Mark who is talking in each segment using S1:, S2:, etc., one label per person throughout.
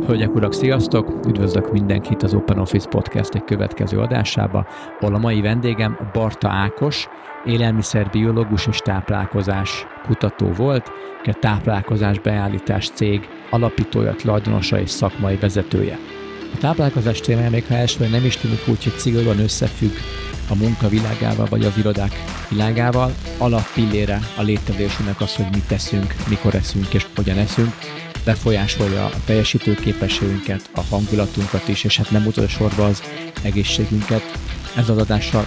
S1: Hölgyek, urak, sziasztok! Üdvözlök mindenkit az Open Office Podcast egy következő adásába, ahol a mai vendégem Barta Ákos, élelmiszerbiológus és táplálkozás kutató volt, a táplálkozás beállítás cég alapítója, tulajdonosa és szakmai vezetője. A táplálkozás témája még ha elsőre nem is tűnik úgy, hogy szigorúan összefügg a munka világával vagy az irodák világával, alappillére a létezésünknek az, hogy mit teszünk, mikor eszünk és hogyan eszünk, befolyásolja a teljesítőképességünket, a hangulatunkat is, és hát nem utolsó sorban az egészségünket. Ez az adással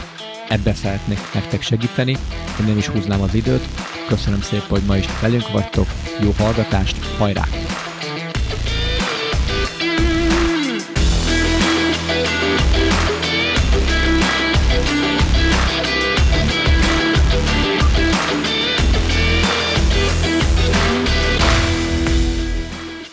S1: ebbe szeretnék nektek segíteni, hogy nem is húznám az időt. Köszönöm szépen, hogy ma is velünk vagytok, jó hallgatást, hajrá!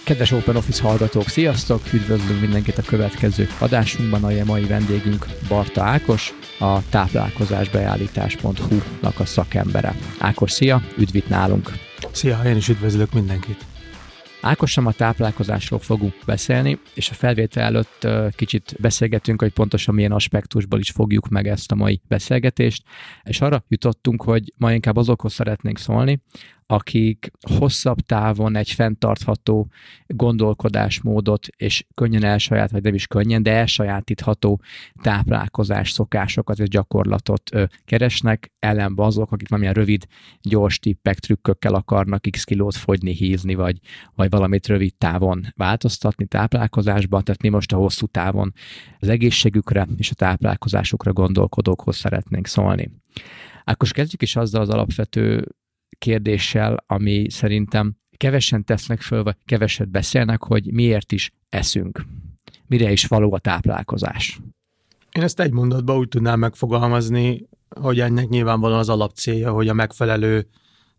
S1: Kedves Open Office hallgatók, sziasztok! Üdvözlünk mindenkit a következő adásunkban, a mai vendégünk Barta Ákos, a táplálkozásbeállítás.hu-nak a szakembere. Ákos, szia! Üdv itt nálunk!
S2: Szia, én is üdvözlök mindenkit!
S1: Ákossal a táplálkozásról fogunk beszélni, és a felvétel előtt kicsit beszélgetünk, hogy pontosan milyen aspektusból is fogjuk meg ezt a mai beszélgetést, és arra jutottunk, hogy ma inkább azokhoz szeretnénk szólni, akik hosszabb távon egy fenntartható gondolkodásmódot és könnyen elsaját, vagy nem is könnyen, de elsajátítható táplálkozás szokásokat és gyakorlatot keresnek, ellenben azok, akik valamilyen rövid, gyors tippek, trükkökkel akarnak x kilót fogyni, hízni, vagy, vagy valamit rövid távon változtatni táplálkozásban, tehát mi most a hosszú távon az egészségükre és a táplálkozásukra gondolkodókhoz szeretnénk szólni. Akkor kezdjük is azzal az alapvető kérdéssel, ami szerintem kevesen tesznek föl, vagy keveset beszélnek, hogy miért is eszünk. Mire is való a táplálkozás.
S2: Én ezt egy mondatban úgy tudnám megfogalmazni, hogy ennek nyilvánvalóan az alapcélja, hogy a megfelelő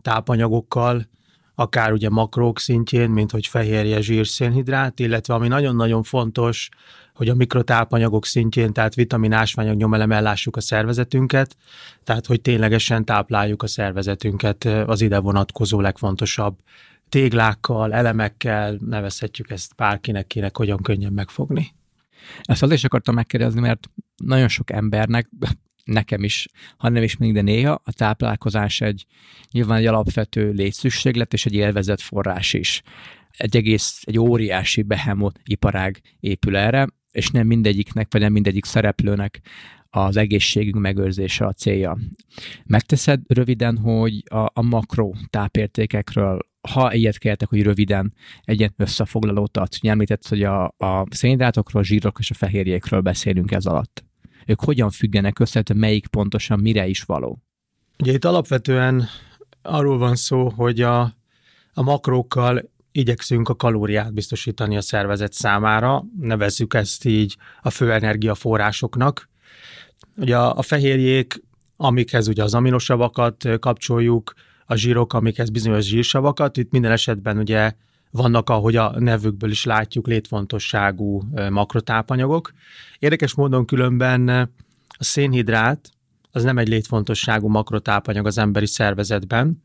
S2: tápanyagokkal, akár ugye makrók szintjén, mint hogy fehérje, zsír, szénhidrát, illetve ami nagyon-nagyon fontos, hogy a mikrotápanyagok szintjén, tehát vitamin, ásványok, nyomelem ellássuk a szervezetünket, tehát hogy ténylegesen tápláljuk a szervezetünket az ide vonatkozó legfontosabb téglákkal, elemekkel, nevezhetjük ezt bárkinek, kinek hogyan könnyen megfogni.
S1: Ezt azért is akartam megkérdezni, mert nagyon sok embernek, nekem is, ha nem is minden néha, a táplálkozás egy nyilván egy alapvető létszükséglet és egy élvezett forrás is. Egy egész, egy óriási behemot iparág épül erre, és nem mindegyiknek, vagy nem mindegyik szereplőnek az egészségünk megőrzése a célja. Megteszed röviden, hogy a, a makro tápértékekről, ha ilyet kértek, hogy röviden egy ilyen összefoglalót adsz, hogy említett, hogy a, a szénhidrátokról, zsírok és a fehérjékről beszélünk ez alatt. Ők hogyan függenek össze, melyik pontosan mire is való?
S2: Ugye itt alapvetően arról van szó, hogy a, a makrókkal igyekszünk a kalóriát biztosítani a szervezet számára, nevezzük ezt így a fő energiaforrásoknak. Ugye a, a fehérjék, amikhez ugye az aminosavakat kapcsoljuk, a zsírok, amikhez bizonyos zsírsavakat, itt minden esetben ugye vannak, ahogy a nevükből is látjuk, létfontosságú makrotápanyagok. Érdekes módon különben a szénhidrát az nem egy létfontosságú makrotápanyag az emberi szervezetben,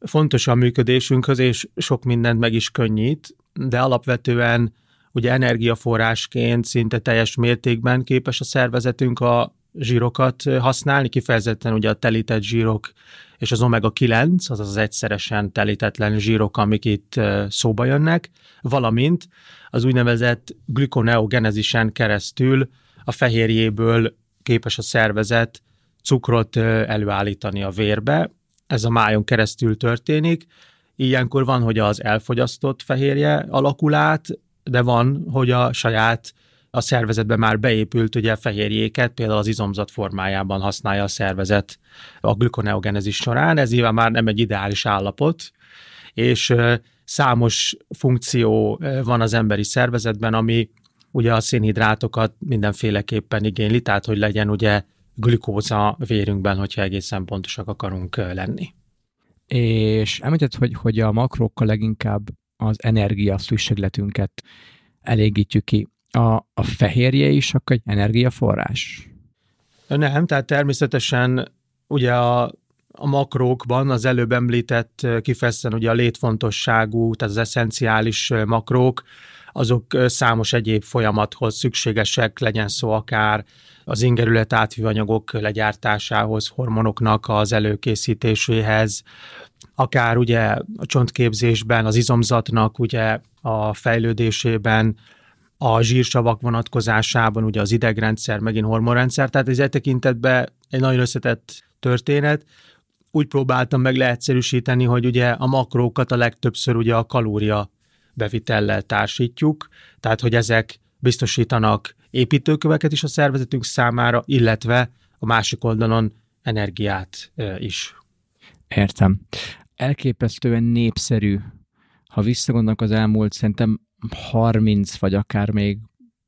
S2: fontos a működésünkhöz, és sok mindent meg is könnyít, de alapvetően ugye energiaforrásként szinte teljes mértékben képes a szervezetünk a zsírokat használni, kifejezetten ugye a telített zsírok és az omega-9, azaz az egyszeresen telítetlen zsírok, amik itt szóba jönnek, valamint az úgynevezett glükoneogenezisen keresztül a fehérjéből képes a szervezet cukrot előállítani a vérbe, ez a májon keresztül történik. Ilyenkor van, hogy az elfogyasztott fehérje alakul át, de van, hogy a saját a szervezetben már beépült ugye fehérjéket, például az izomzat formájában használja a szervezet a glukoneogenezis során. Ez nyilván már nem egy ideális állapot, és számos funkció van az emberi szervezetben, ami ugye a szénhidrátokat mindenféleképpen igényli, tehát hogy legyen ugye glükóza vérünkben, hogyha egészen pontosak akarunk lenni.
S1: És említett, hogy, hogy a makrokkal leginkább az energia szükségletünket elégítjük ki. A, a fehérje is akkor egy energiaforrás?
S2: Nem, tehát természetesen ugye a, a makrókban az előbb említett kifejezetten ugye a létfontosságú, tehát az eszenciális makrók, azok számos egyéb folyamathoz szükségesek, legyen szó akár az ingerület átvívanyagok legyártásához, hormonoknak az előkészítéséhez, akár ugye a csontképzésben, az izomzatnak ugye a fejlődésében, a zsírsavak vonatkozásában, ugye az idegrendszer, megint hormonrendszer, tehát ez egy tekintetben egy nagyon összetett történet. Úgy próbáltam meg leegyszerűsíteni, hogy ugye a makrókat a legtöbbször ugye a kalória bevitellel társítjuk, tehát hogy ezek biztosítanak építőköveket is a szervezetünk számára, illetve a másik oldalon energiát is.
S1: Értem. Elképesztően népszerű, ha visszagondolok az elmúlt szerintem 30 vagy akár még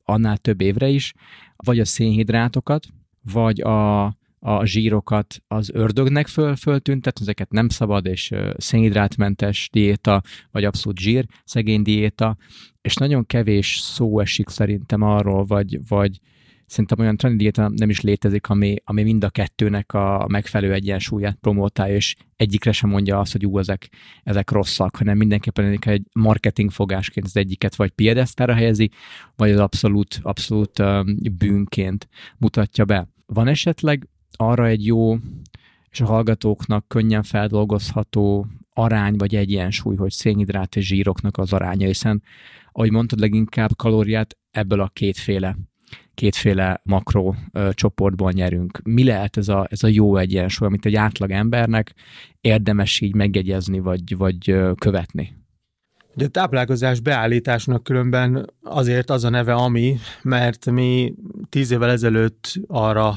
S1: annál több évre is, vagy a szénhidrátokat, vagy a, a zsírokat az ördögnek föl, föltüntet, ezeket nem szabad, és szénhidrátmentes diéta, vagy abszolút zsír, szegény diéta, és nagyon kevés szó esik szerintem arról, vagy, vagy szerintem olyan trend nem is létezik, ami, ami mind a kettőnek a megfelelő egyensúlyát promotálja, és egyikre sem mondja azt, hogy ú, ezek, ezek rosszak, hanem mindenképpen egy marketing fogásként az egyiket vagy piedesztára helyezi, vagy az abszolút, abszolút bűnként mutatja be. Van esetleg arra egy jó és a hallgatóknak könnyen feldolgozható arány vagy egyensúly, hogy szénhidrát és zsíroknak az aránya, hiszen ahogy mondtad, leginkább kalóriát ebből a kétféle kétféle makro ö, csoportból nyerünk. Mi lehet ez a, ez a jó egyensúly, amit egy átlag embernek érdemes így megjegyezni, vagy, vagy követni?
S2: Ugye a táplálkozás beállításnak különben azért az a neve ami, mert mi tíz évvel ezelőtt arra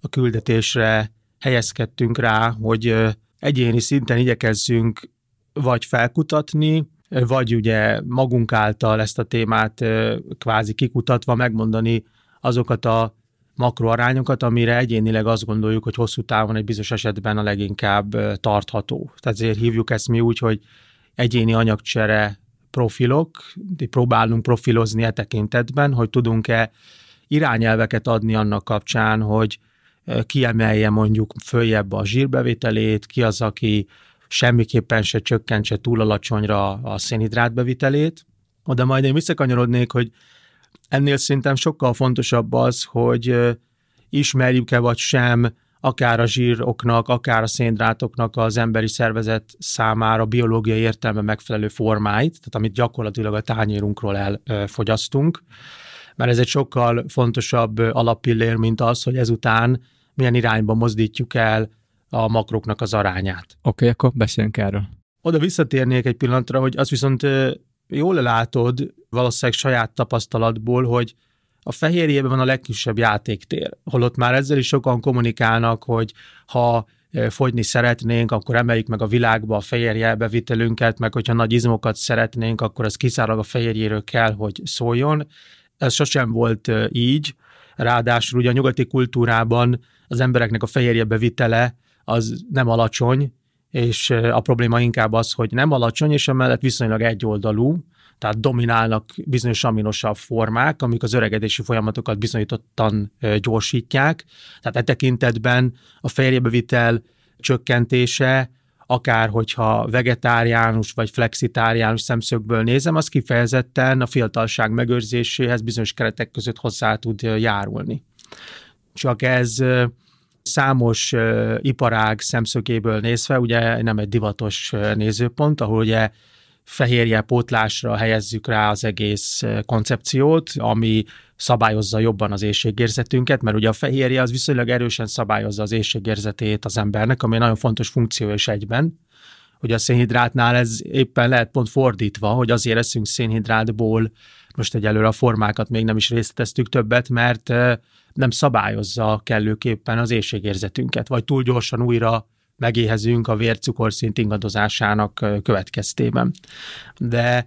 S2: a küldetésre helyezkedtünk rá, hogy egyéni szinten igyekezzünk vagy felkutatni, vagy ugye magunk által ezt a témát kvázi kikutatva megmondani azokat a makroarányokat, amire egyénileg azt gondoljuk, hogy hosszú távon egy bizonyos esetben a leginkább tartható. Tehát ezért hívjuk ezt mi úgy, hogy egyéni anyagcsere profilok, próbálunk profilozni e tekintetben, hogy tudunk-e irányelveket adni annak kapcsán, hogy kiemelje mondjuk följebb a zsírbevételét, ki az, aki semmiképpen se csökkentse túl alacsonyra a szénhidrátbevitelét. Oda majd én visszakanyarodnék, hogy ennél szerintem sokkal fontosabb az, hogy ismerjük-e vagy sem akár a zsíroknak, akár a szénhidrátoknak az emberi szervezet számára biológiai értelme megfelelő formáit, tehát amit gyakorlatilag a tányérunkról elfogyasztunk, mert ez egy sokkal fontosabb alappillér, mint az, hogy ezután milyen irányba mozdítjuk el a makroknak az arányát. Oké,
S1: okay, akkor beszéljünk erről.
S2: Oda visszatérnék egy pillanatra, hogy azt viszont jól látod valószínűleg saját tapasztalatból, hogy a fehérjében van a legkisebb játéktér, holott már ezzel is sokan kommunikálnak, hogy ha fogyni szeretnénk, akkor emeljük meg a világba a fehérje bevitelünket, meg hogyha nagy izmokat szeretnénk, akkor az kiszállólag a fehérjéről kell, hogy szóljon. Ez sosem volt így, ráadásul ugye a nyugati kultúrában az embereknek a fehérje bevitele az nem alacsony, és a probléma inkább az, hogy nem alacsony, és emellett viszonylag egyoldalú, tehát dominálnak bizonyos aminosabb formák, amik az öregedési folyamatokat bizonyítottan gyorsítják. Tehát e tekintetben a fehérjebevitel csökkentése, akár hogyha vegetáriánus vagy flexitáriánus szemszögből nézem, az kifejezetten a fiatalság megőrzéséhez bizonyos keretek között hozzá tud járulni. Csak ez számos iparág szemszögéből nézve, ugye nem egy divatos nézőpont, ahol ugye fehérje pótlásra helyezzük rá az egész koncepciót, ami szabályozza jobban az éjségérzetünket, mert ugye a fehérje az viszonylag erősen szabályozza az éjségérzetét az embernek, ami nagyon fontos funkció is egyben. Ugye a szénhidrátnál ez éppen lehet pont fordítva, hogy azért eszünk szénhidrátból, most egyelőre a formákat még nem is részleteztük többet, mert nem szabályozza kellőképpen az éjségérzetünket, vagy túl gyorsan újra megéhezünk a vércukorszint ingadozásának következtében. De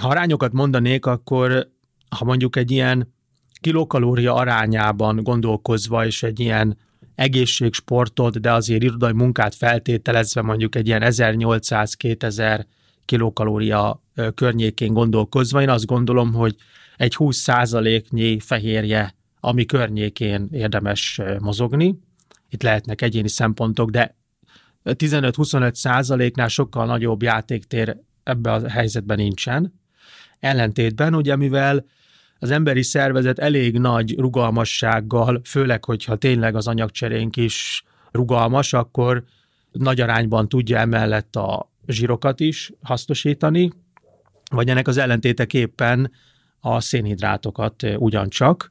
S2: ha arányokat mondanék, akkor ha mondjuk egy ilyen kilokalória arányában gondolkozva, és egy ilyen egészségsportot, de azért irodai munkát feltételezve mondjuk egy ilyen 1800-2000 kilokalória környékén gondolkozva, én azt gondolom, hogy egy 20% nyi fehérje, ami környékén érdemes mozogni. Itt lehetnek egyéni szempontok, de 15-25 százaléknál sokkal nagyobb játéktér ebbe a helyzetben nincsen. ellentétben, ugye mivel az emberi szervezet elég nagy rugalmassággal, főleg, hogyha tényleg az anyagcserénk is rugalmas, akkor nagy arányban tudja emellett a zsírokat is hasznosítani, vagy ennek az ellentéteképpen a szénhidrátokat ugyancsak.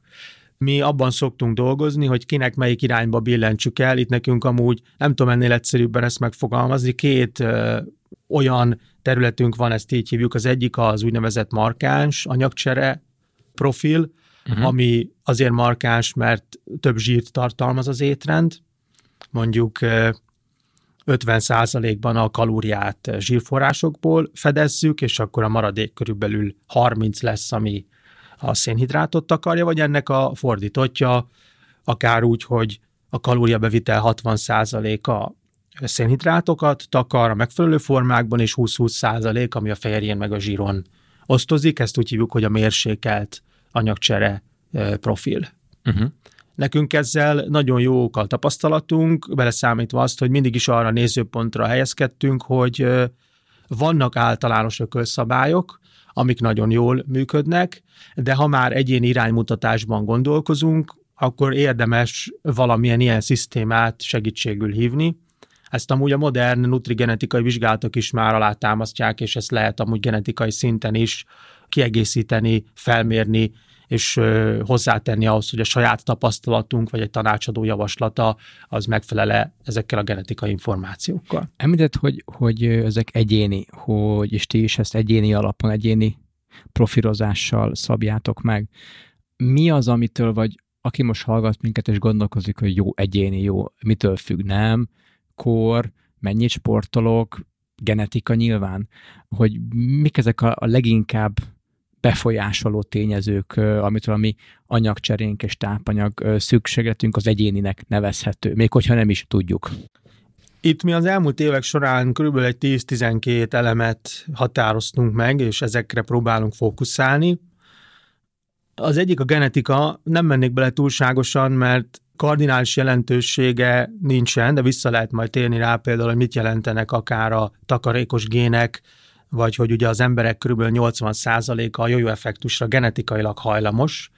S2: Mi abban szoktunk dolgozni, hogy kinek melyik irányba billentsük el. Itt nekünk amúgy, nem tudom ennél egyszerűbben ezt megfogalmazni, két ö, olyan területünk van, ezt így hívjuk. Az egyik az úgynevezett markáns anyagcsere profil, uh-huh. ami azért markáns, mert több zsírt tartalmaz az étrend, mondjuk 50%-ban a kalóriát zsírforrásokból fedezzük, és akkor a maradék körülbelül 30 lesz, ami a szénhidrátot takarja, vagy ennek a fordítottja, akár úgy, hogy a kalóriabevitel 60%-a szénhidrátokat takar a megfelelő formákban, és 20-20 ami a fehérjén meg a zsíron osztozik. Ezt úgy hívjuk, hogy a mérsékelt anyagcsere profil. Uh-huh. Nekünk ezzel nagyon jók a tapasztalatunk, beleszámítva azt, hogy mindig is arra nézőpontra helyezkedtünk, hogy vannak általános ökölszabályok, amik nagyon jól működnek, de ha már egyéni iránymutatásban gondolkozunk, akkor érdemes valamilyen ilyen szisztémát segítségül hívni. Ezt amúgy a modern nutrigenetikai vizsgálatok is már alátámasztják, és ezt lehet amúgy genetikai szinten is kiegészíteni, felmérni, és hozzátenni ahhoz, hogy a saját tapasztalatunk, vagy egy tanácsadó javaslata az megfelele ezekkel a genetikai információkkal.
S1: Említett, hogy, hogy ezek egyéni, hogy és ti is ezt egyéni alapon, egyéni profilozással szabjátok meg. Mi az, amitől, vagy aki most hallgat minket, és gondolkozik, hogy jó, egyéni, jó, mitől függ, nem, kor, mennyit sportolok, genetika nyilván, hogy mik ezek a, a leginkább befolyásoló tényezők, amitől a mi anyagcserénk és tápanyag szükségletünk az egyéninek nevezhető, még hogyha nem is tudjuk.
S2: Itt mi az elmúlt évek során körülbelül egy 10-12 elemet határoztunk meg, és ezekre próbálunk fókuszálni. Az egyik a genetika, nem mennék bele túlságosan, mert kardinális jelentősége nincsen, de vissza lehet majd térni rá például, hogy mit jelentenek akár a takarékos gének, vagy hogy ugye az emberek kb. 80%-a a jó effektusra genetikailag hajlamos,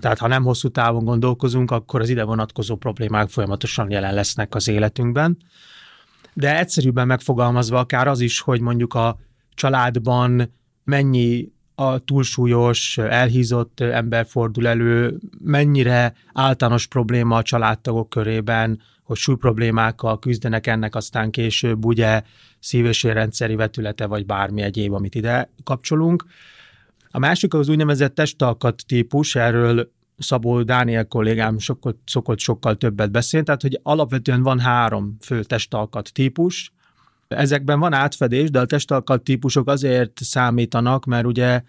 S2: tehát ha nem hosszú távon gondolkozunk, akkor az ide vonatkozó problémák folyamatosan jelen lesznek az életünkben. De egyszerűbben megfogalmazva akár az is, hogy mondjuk a családban mennyi a túlsúlyos, elhízott ember fordul elő, mennyire általános probléma a családtagok körében, hogy súly problémákkal küzdenek ennek aztán később, ugye szív- és érrendszeri vetülete, vagy bármi egyéb, amit ide kapcsolunk. A másik az úgynevezett testalkat típus, erről Szabó Dániel kollégám sokkal, szokott sokkal többet beszélni, tehát hogy alapvetően van három fő testalkat típus, Ezekben van átfedés, de a testalkat típusok azért számítanak, mert ugye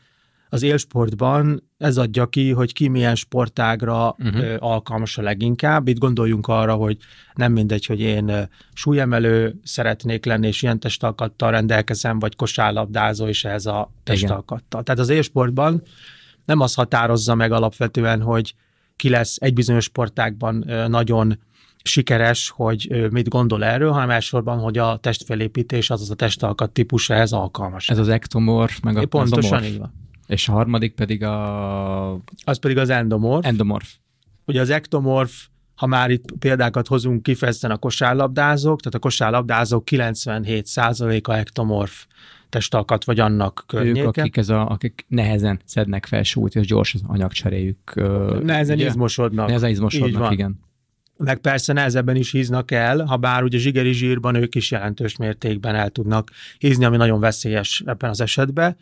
S2: az élsportban ez adja ki, hogy ki milyen sportágra uh-huh. alkalmas a leginkább. Itt gondoljunk arra, hogy nem mindegy, hogy én súlyemelő szeretnék lenni, és ilyen testalkattal rendelkezem, vagy kosárlabdázó is ehhez a testalkattal. Tehát az élsportban nem az határozza meg alapvetően, hogy ki lesz egy bizonyos sportákban nagyon sikeres, hogy mit gondol erről, hanem elsősorban, hogy a testfelépítés, azaz a testalkat típusa ehhez alkalmas.
S1: Ez az ektomorf, meg a
S2: Pontosan így van.
S1: És a harmadik pedig a...
S2: Az pedig az endomorf.
S1: Endomorf.
S2: Ugye az ektomorf, ha már itt példákat hozunk kifejezetten a kosárlabdázók, tehát a kosárlabdázók 97%-a ektomorf testalkat, vagy annak környéke.
S1: Ők, akik, ez a, akik nehezen szednek fel súlyt, és gyors az anyagcseréjük.
S2: Nehezen ugye? izmosodnak.
S1: Nehezen izmosodnak, igen.
S2: Meg persze nehezebben is híznak el, ha bár ugye zsigeri zsírban ők is jelentős mértékben el tudnak hízni, ami nagyon veszélyes ebben az esetben.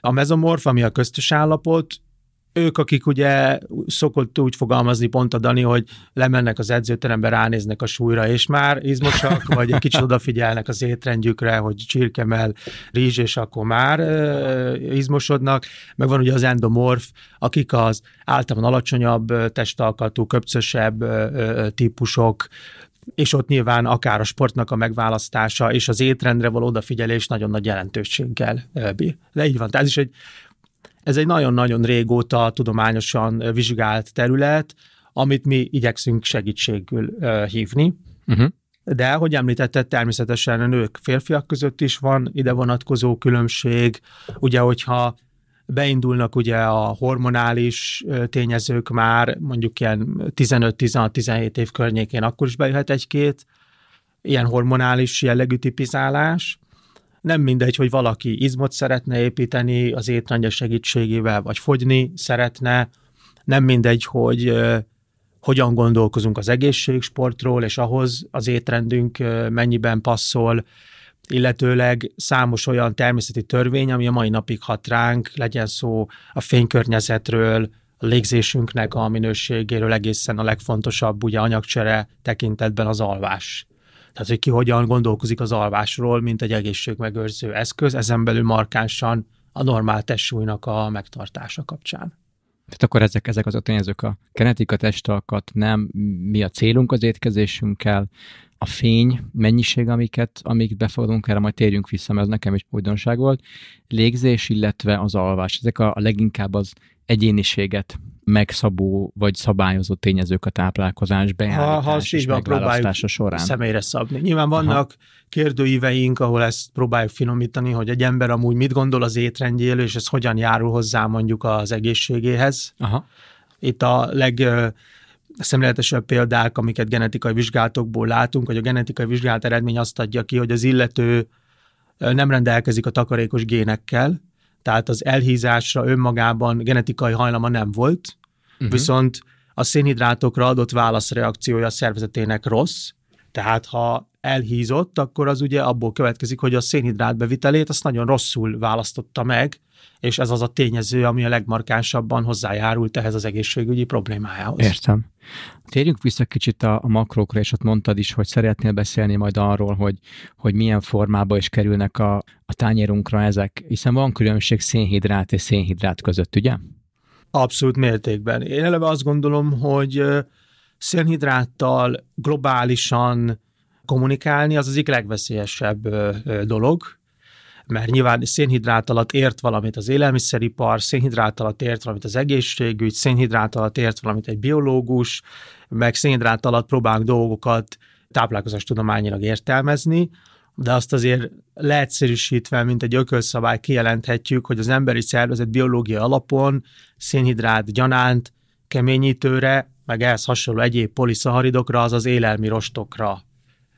S2: A mezomorf, ami a köztös állapot, ők, akik ugye szokott úgy fogalmazni pont a Dani, hogy lemennek az edzőterembe, ránéznek a súlyra, és már izmosak, vagy egy kicsit odafigyelnek az étrendjükre, hogy csirkemel, rizs, és akkor már uh, izmosodnak. Meg van ugye az endomorf, akik az általában alacsonyabb testalkatú, köpcösebb uh, típusok, és ott nyilván akár a sportnak a megválasztása és az étrendre való odafigyelés nagyon nagy jelentőséggel bír. De így van, tehát ez is egy, ez egy nagyon-nagyon régóta tudományosan vizsgált terület, amit mi igyekszünk segítségül hívni. Uh-huh. De, hogy említetted, természetesen a nők férfiak között is van ide vonatkozó különbség. Ugye, hogyha beindulnak ugye a hormonális tényezők már, mondjuk ilyen 15-16-17 év környékén akkor is bejöhet egy-két ilyen hormonális jellegű tipizálás. Nem mindegy, hogy valaki izmot szeretne építeni az étrendje segítségével, vagy fogyni szeretne. Nem mindegy, hogy hogyan gondolkozunk az egészségsportról, és ahhoz az étrendünk mennyiben passzol, illetőleg számos olyan természeti törvény, ami a mai napig hat ránk, legyen szó a fénykörnyezetről, a légzésünknek a minőségéről egészen a legfontosabb ugye anyagcsere tekintetben az alvás. Tehát, hogy ki hogyan gondolkozik az alvásról, mint egy egészségmegőrző eszköz, ezen belül markánsan a normál testsúlynak a megtartása kapcsán.
S1: Tehát akkor ezek, ezek azok tényezők a genetika, testalkat, nem mi a célunk az étkezésünkkel, a fény mennyiség, amiket, amik befogadunk, erre majd térjünk vissza, mert ez nekem is újdonság volt. Légzés, illetve az alvás. Ezek a, a leginkább az egyéniséget megszabó vagy szabályozó tényezők a táplálkozás beállítás ha, ha és megválasztása során.
S2: személyre szabni. Nyilván vannak Aha. kérdőíveink, ahol ezt próbáljuk finomítani, hogy egy ember amúgy mit gondol az étrendjéről, és ez hogyan járul hozzá mondjuk az egészségéhez. Aha. Itt a leg szemléletesebb példák, amiket genetikai vizsgálatokból látunk, hogy a genetikai vizsgálat eredmény azt adja ki, hogy az illető nem rendelkezik a takarékos génekkel, tehát az elhízásra önmagában genetikai hajlama nem volt, uh-huh. viszont a szénhidrátokra adott válaszreakciója a szervezetének rossz, tehát ha elhízott, akkor az ugye abból következik, hogy a szénhidrát bevitelét azt nagyon rosszul választotta meg, és ez az a tényező, ami a legmarkánsabban hozzájárult ehhez az egészségügyi problémájához.
S1: Értem. Térjünk vissza kicsit a, a makrókra, és ott mondtad is, hogy szeretnél beszélni majd arról, hogy, hogy milyen formába is kerülnek a, a tányérunkra ezek, hiszen van különbség szénhidrát és szénhidrát között, ugye?
S2: Abszolút mértékben. Én eleve azt gondolom, hogy szénhidráttal globálisan kommunikálni az az egyik legveszélyesebb dolog, mert nyilván szénhidrát alatt ért valamit az élelmiszeripar, szénhidrát alatt ért valamit az egészségügy, szénhidrát alatt ért valamit egy biológus, meg szénhidrát alatt próbálunk dolgokat táplálkozás tudományilag értelmezni, de azt azért leegyszerűsítve, mint egy ökölszabály kijelenthetjük, hogy az emberi szervezet biológia alapon szénhidrát gyanánt, keményítőre, meg ehhez hasonló egyéb poliszaharidokra, az élelmi rostokra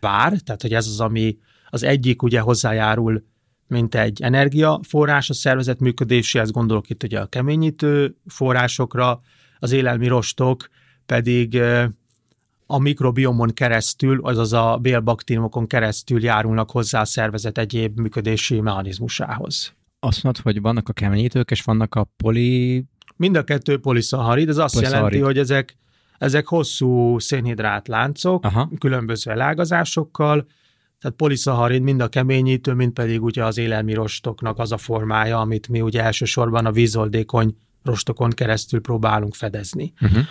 S2: vár, tehát hogy ez az, ami az egyik ugye hozzájárul mint egy energiaforrás a szervezet működéséhez, gondolok itt ugye a keményítő forrásokra, az élelmi rostok pedig a mikrobiomon keresztül, azaz a bélbaktériumokon keresztül járulnak hozzá a szervezet egyéb működési mechanizmusához.
S1: Azt mondod, hogy vannak a keményítők, és vannak a poli...
S2: Mind a kettő poliszaharid, ez azt jelenti, hogy ezek, ezek hosszú szénhidrát láncok, Aha. különböző elágazásokkal, tehát poliszaharid mind a keményítő, mind pedig ugye az élelmi rostoknak az a formája, amit mi ugye elsősorban a vízoldékony rostokon keresztül próbálunk fedezni. Uh-huh.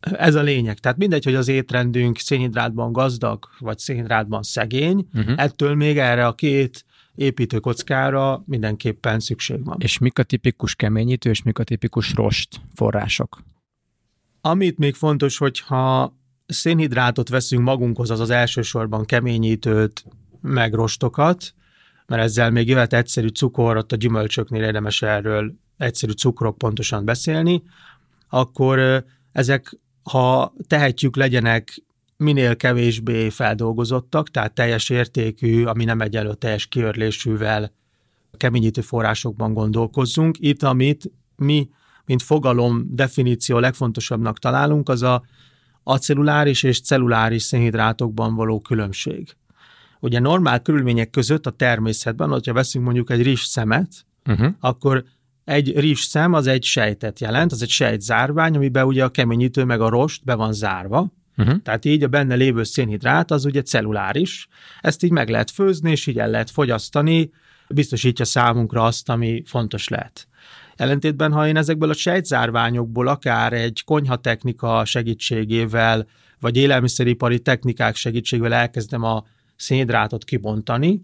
S2: Ez a lényeg. Tehát mindegy, hogy az étrendünk szénhidrátban gazdag, vagy szénhidrátban szegény, uh-huh. ettől még erre a két építőkockára mindenképpen szükség van.
S1: És mik a tipikus keményítő, és mik a tipikus rost források?
S2: Amit még fontos, hogyha szénhidrátot veszünk magunkhoz, az az elsősorban keményítőt, meg rostokat, mert ezzel még jöhet egyszerű cukor, ott a gyümölcsöknél érdemes erről egyszerű cukrok pontosan beszélni, akkor ezek, ha tehetjük, legyenek minél kevésbé feldolgozottak, tehát teljes értékű, ami nem egyenlő teljes kiörlésűvel keményítő forrásokban gondolkozzunk. Itt, amit mi, mint fogalom, definíció legfontosabbnak találunk, az a acelluláris és celluláris szénhidrátokban való különbség. Ugye normál körülmények között a természetben, hogyha veszünk mondjuk egy rizs szemet, uh-huh. akkor egy rizs szem az egy sejtet jelent, az egy sejtzárvány, amiben ugye a keményítő meg a rost be van zárva, Uh-huh. Tehát így a benne lévő szénhidrát az ugye celluláris, ezt így meg lehet főzni, és így el lehet fogyasztani, biztosítja számunkra azt, ami fontos lehet. Ellentétben, ha én ezekből a sejtzárványokból akár egy konyhatechnika segítségével, vagy élelmiszeripari technikák segítségével elkezdem a szénhidrátot kibontani,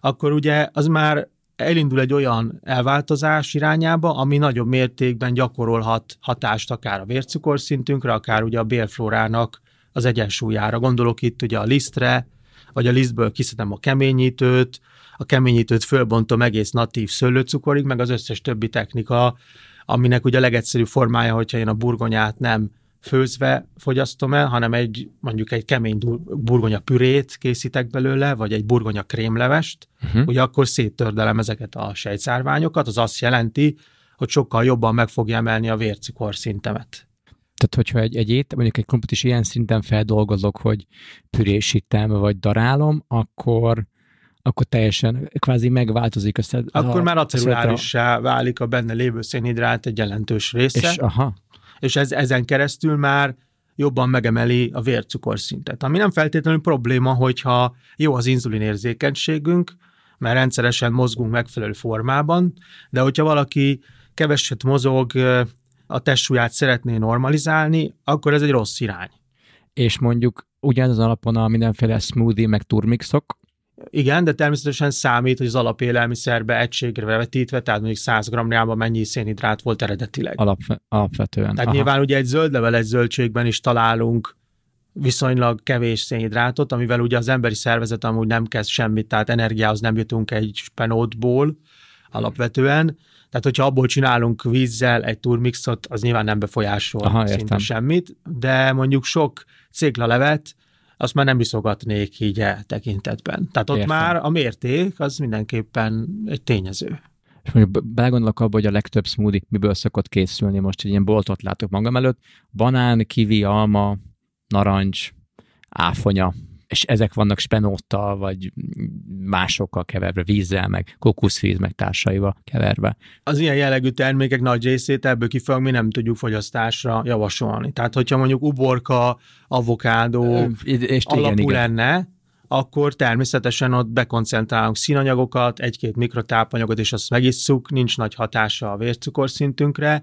S2: akkor ugye az már elindul egy olyan elváltozás irányába, ami nagyobb mértékben gyakorolhat hatást akár a vércukorszintünkre, akár ugye a bélflórának az egyensúlyára. Gondolok itt ugye a lisztre, vagy a lisztből kiszedem a keményítőt, a keményítőt fölbontom egész natív szőlőcukorig, meg az összes többi technika, aminek ugye a legegyszerűbb formája, hogyha én a burgonyát nem főzve fogyasztom el, hanem egy mondjuk egy kemény burgonya pürét készítek belőle, vagy egy burgonya krémlevest, uh-huh. ugye akkor széttördelem ezeket a sejtszárványokat, az azt jelenti, hogy sokkal jobban meg fogja emelni a vércukor szintemet.
S1: Tehát, hogyha egy, egy ét, mondjuk egy krumplit is ilyen szinten feldolgozok, hogy pürésítem, vagy darálom, akkor akkor teljesen kvázi megváltozik.
S2: Össze, akkor a, már acerulárissá válik a benne lévő szénhidrát egy jelentős része.
S1: És, aha.
S2: És ez, ezen keresztül már jobban megemeli a vércukorszintet. Ami nem feltétlenül probléma, hogyha jó az inzulinérzékenységünk, mert rendszeresen mozgunk megfelelő formában, de hogyha valaki keveset mozog, a testsúlyát szeretné normalizálni, akkor ez egy rossz irány.
S1: És mondjuk ugyanaz alapon a mindenféle smoothie meg turmixok,
S2: igen, de természetesen számít, hogy az alapélelmiszerbe egységre vetítve, tehát mondjuk 100 g mennyi szénhidrát volt eredetileg.
S1: Alap, alapvetően.
S2: Tehát Aha. nyilván ugye egy zöldleveles zöldségben is találunk viszonylag kevés szénhidrátot, amivel ugye az emberi szervezet amúgy nem kezd semmit, tehát energiához nem jutunk egy spenótból alapvetően. Tehát, hogyha abból csinálunk vízzel egy turmixot, az nyilván nem befolyásol Aha, szinte semmit, de mondjuk sok céklalevet azt már nem viszogatnék így e tekintetben. Tehát ott Értem. már a mérték az mindenképpen egy tényező.
S1: És mondjuk belegondolok abba, hogy a legtöbb smoothie miből szokott készülni. Most egy ilyen boltot látok magam előtt. Banán, kivi, alma, narancs, áfonya, és ezek vannak spenóttal, vagy másokkal keverve, vízzel, meg kokuszvíz, meg társaival keverve.
S2: Az ilyen jellegű termékek nagy részét ebből kifolyólag mi nem tudjuk fogyasztásra javasolni. Tehát, hogyha mondjuk uborka, avokádó és alapú igen, lenne, akkor természetesen ott bekoncentrálunk színanyagokat, egy-két mikrotápanyagot, és azt megisszuk, nincs nagy hatása a vércukorszintünkre,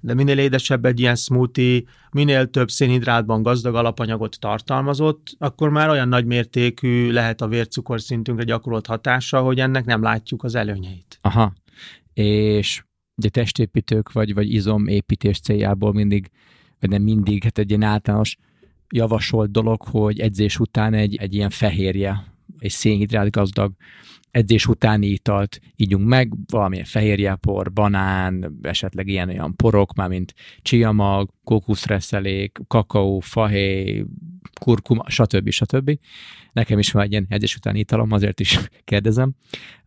S2: de minél édesebb egy ilyen smoothie, minél több szénhidrátban gazdag alapanyagot tartalmazott, akkor már olyan nagy mértékű lehet a vércukorszintünkre gyakorolt hatása, hogy ennek nem látjuk az előnyeit.
S1: Aha, és ugye testépítők vagy, vagy izomépítés céljából mindig, vagy nem mindig, hát egy ilyen általános javasolt dolog, hogy edzés után egy, egy ilyen fehérje, egy szénhidrát gazdag edzés utáni italt ígyunk meg, valamilyen fehérjepor, banán, esetleg ilyen olyan porok, már mint csiamag, kókuszreszelék, kakaó, fahéj, kurkuma, stb. stb. Nekem is van egy ilyen edzés utáni italom, azért is kérdezem.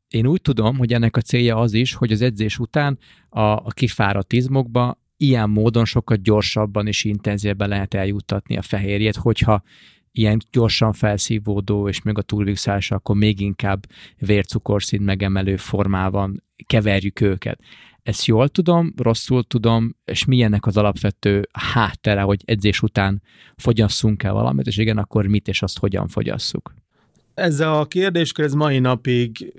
S1: Én úgy tudom, hogy ennek a célja az is, hogy az edzés után a, a kifáradt izmokba ilyen módon sokkal gyorsabban és intenzívebben lehet eljuttatni a fehérjét, hogyha ilyen gyorsan felszívódó és még a túlvixás, akkor még inkább vércukorszint megemelő formában keverjük őket. Ezt jól tudom, rosszul tudom, és milyennek az alapvető háttere, hogy edzés után fogyasszunk el valamit, és igen, akkor mit és azt hogyan fogyasszuk?
S2: Ez a kérdéskör ez mai napig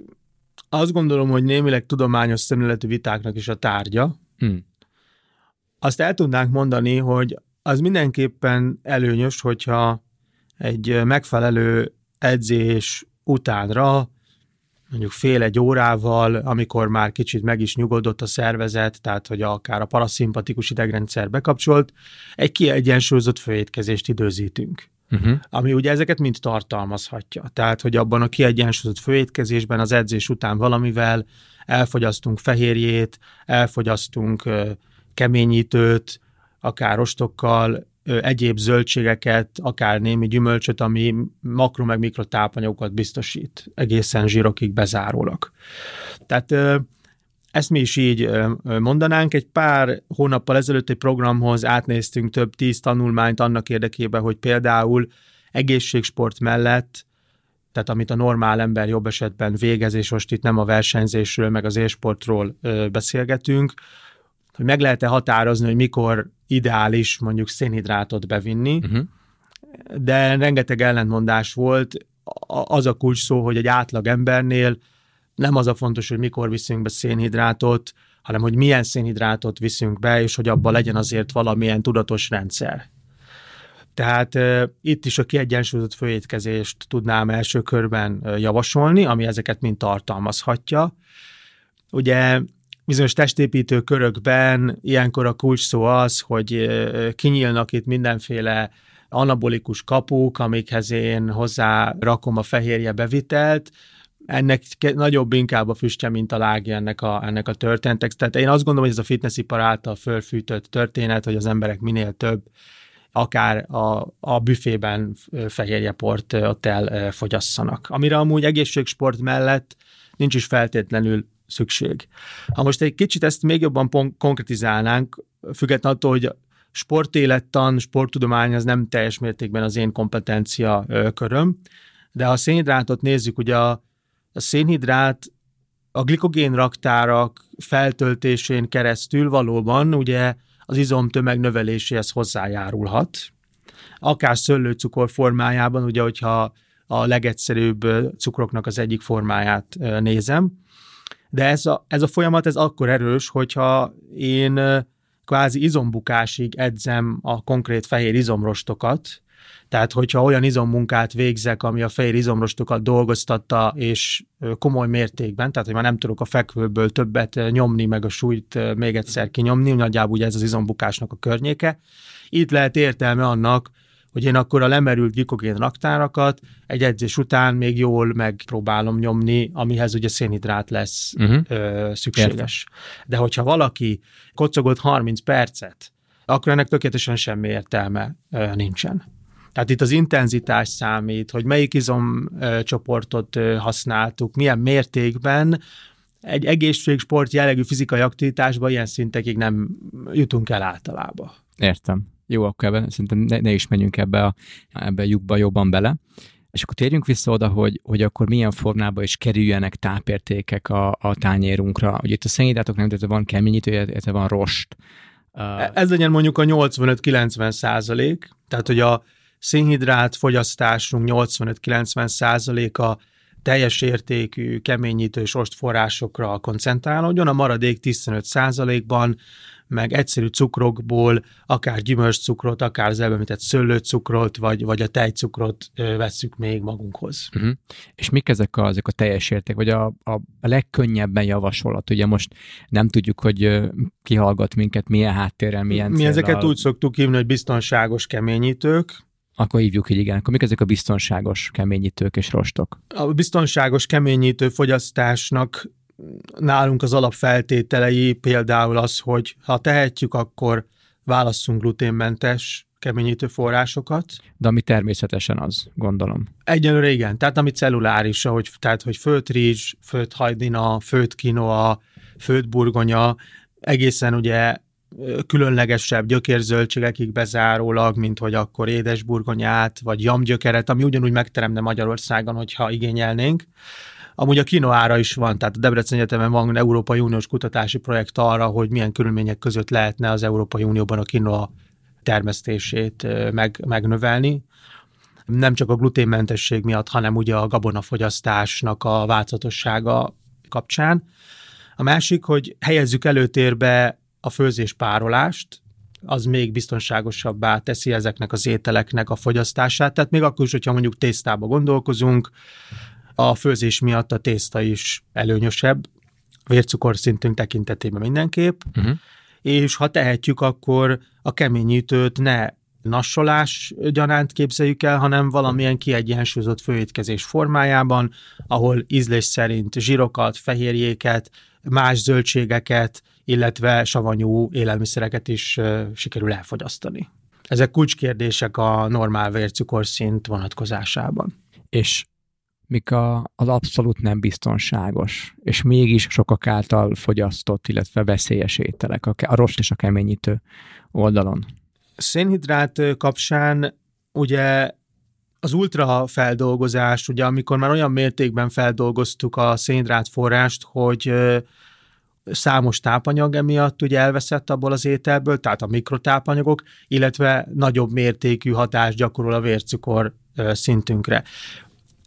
S2: azt gondolom, hogy némileg tudományos szemléletű vitáknak is a tárgya. Hmm. Azt el tudnánk mondani, hogy az mindenképpen előnyös, hogyha egy megfelelő edzés utánra, mondjuk fél egy órával, amikor már kicsit meg is nyugodott a szervezet, tehát hogy akár a paraszimpatikus idegrendszer bekapcsolt, egy kiegyensúlyozott főétkezést időzítünk. Uh-huh. Ami ugye ezeket mind tartalmazhatja. Tehát, hogy abban a kiegyensúlyozott főétkezésben az edzés után valamivel elfogyasztunk fehérjét, elfogyasztunk keményítőt, akár ostokkal, egyéb zöldségeket, akár némi gyümölcsöt, ami makro- meg mikrotápanyagokat biztosít, egészen zsírokig bezárólag. Tehát ezt mi is így mondanánk. Egy pár hónappal ezelőtt egy programhoz átnéztünk több tíz tanulmányt annak érdekében, hogy például egészségsport mellett tehát amit a normál ember jobb esetben végez, és most itt nem a versenyzésről, meg az élsportról beszélgetünk, hogy meg lehet-e határozni, hogy mikor ideális mondjuk szénhidrátot bevinni, uh-huh. de rengeteg ellentmondás volt. Az a kulcs szó, hogy egy átlag embernél nem az a fontos, hogy mikor viszünk be szénhidrátot, hanem hogy milyen szénhidrátot viszünk be, és hogy abban legyen azért valamilyen tudatos rendszer. Tehát uh, itt is a kiegyensúlyozott főétkezést tudnám első körben uh, javasolni, ami ezeket mind tartalmazhatja. Ugye bizonyos testépítő körökben ilyenkor a kulcs szó az, hogy kinyílnak itt mindenféle anabolikus kapuk, amikhez én hozzá rakom a fehérje bevitelt, ennek nagyobb inkább a füstje, mint a lágja ennek a, ennek a történetek. Tehát én azt gondolom, hogy ez a fitnessipar által fölfűtött történet, hogy az emberek minél több akár a, a büfében fehérjeport ott elfogyasszanak. Amire amúgy egészségsport mellett nincs is feltétlenül szükség. Ha most egy kicsit ezt még jobban konkretizálnánk, függetlenül attól, hogy sportélettan, sporttudomány az nem teljes mértékben az én kompetencia köröm, de ha a szénhidrátot nézzük, ugye a, a szénhidrát a glikogén raktárak feltöltésén keresztül valóban ugye az izomtömeg növeléséhez hozzájárulhat. Akár szőlőcukor formájában, ugye, hogyha a legegyszerűbb cukroknak az egyik formáját nézem. De ez a, ez a folyamat ez akkor erős, hogyha én kvázi izombukásig edzem a konkrét fehér izomrostokat, tehát, hogyha olyan izommunkát végzek, ami a fehér izomrostokat dolgoztatta, és komoly mértékben, tehát, hogy már nem tudok a fekvőből többet nyomni, meg a súlyt még egyszer kinyomni, nagyjából ugye ez az izombukásnak a környéke. Itt lehet értelme annak, hogy én akkor a lemerült glikogén raktárakat egy edzés után még jól megpróbálom nyomni, amihez ugye szénhidrát lesz uh-huh. ö, szükséges. Értem. De hogyha valaki kocogott 30 percet, akkor ennek tökéletesen semmi értelme ö, nincsen. Tehát itt az intenzitás számít, hogy melyik izomcsoportot használtuk, milyen mértékben, egy egészségsport jellegű fizikai aktivitásban ilyen szintekig nem jutunk el általában.
S1: Értem. Jó, akkor ebben szerintem ne, ne is menjünk ebbe a, ebbe a lyukba jobban bele. És akkor térjünk vissza oda, hogy, hogy akkor milyen formában is kerüljenek tápértékek a, a tányérunkra. Ugye itt a szénhidrátok nem, tehát van keményítő, illetve van rost.
S2: Ez legyen mondjuk a 85-90 százalék, tehát hogy a szénhidrát fogyasztásunk 85-90 százaléka teljes értékű keményítő és rostforrásokra koncentrálódjon, a maradék 15 százalékban meg egyszerű cukrokból, akár gyümölcscukrot, akár az említett szőlőcukrot, vagy, vagy a tejcukrot vesszük még magunkhoz. Uh-huh.
S1: És mik ezek a, ezek a teljes érték, vagy a, a, a legkönnyebben javasolat? Ugye most nem tudjuk, hogy kihallgat minket, milyen háttérrel, milyen
S2: Mi célral. ezeket úgy szoktuk hívni, hogy biztonságos keményítők,
S1: akkor hívjuk, hogy igen. Akkor mik ezek a biztonságos keményítők és rostok?
S2: A biztonságos keményítő fogyasztásnak nálunk az alapfeltételei például az, hogy ha tehetjük, akkor válasszunk gluténmentes keményítő forrásokat.
S1: De ami természetesen az, gondolom.
S2: Egyelőre igen, tehát ami celluláris, ahogy, tehát hogy főtt rizs, főtt hajdina, főtt kinoa, főtt burgonya, egészen ugye különlegesebb gyökérzöldségekig bezárólag, mint hogy akkor édesburgonyát, vagy jamgyökeret, ami ugyanúgy megteremne Magyarországon, hogyha igényelnénk. Amúgy a kinoára is van, tehát a Debrecen Egyetemen van Európai Uniós kutatási projekt arra, hogy milyen körülmények között lehetne az Európai Unióban a kinoa termesztését meg, megnövelni. Nem csak a gluténmentesség miatt, hanem ugye a gabonafogyasztásnak a változatossága kapcsán. A másik, hogy helyezzük előtérbe a főzés párolást, az még biztonságosabbá teszi ezeknek az ételeknek a fogyasztását. Tehát még akkor is, hogyha mondjuk tésztába gondolkozunk, a főzés miatt a tészta is előnyösebb, vércukorszintünk tekintetében mindenképp, uh-huh. és ha tehetjük, akkor a keményítőt ne nassolás gyanánt képzeljük el, hanem valamilyen kiegyensúlyozott főétkezés formájában, ahol ízlés szerint zsírokat, fehérjéket, más zöldségeket, illetve savanyú élelmiszereket is sikerül elfogyasztani. Ezek kulcskérdések a normál vércukorszint vonatkozásában.
S1: És mik a, az abszolút nem biztonságos, és mégis sokak által fogyasztott, illetve veszélyes ételek, a, a rost és a keményítő oldalon?
S2: Szénhidrát kapcsán ugye az ultrafeldolgozás, ugye amikor már olyan mértékben feldolgoztuk a szénhidrát forrást, hogy számos tápanyag emiatt ugye elveszett abból az ételből, tehát a mikrotápanyagok, illetve nagyobb mértékű hatást gyakorol a vércukor szintünkre.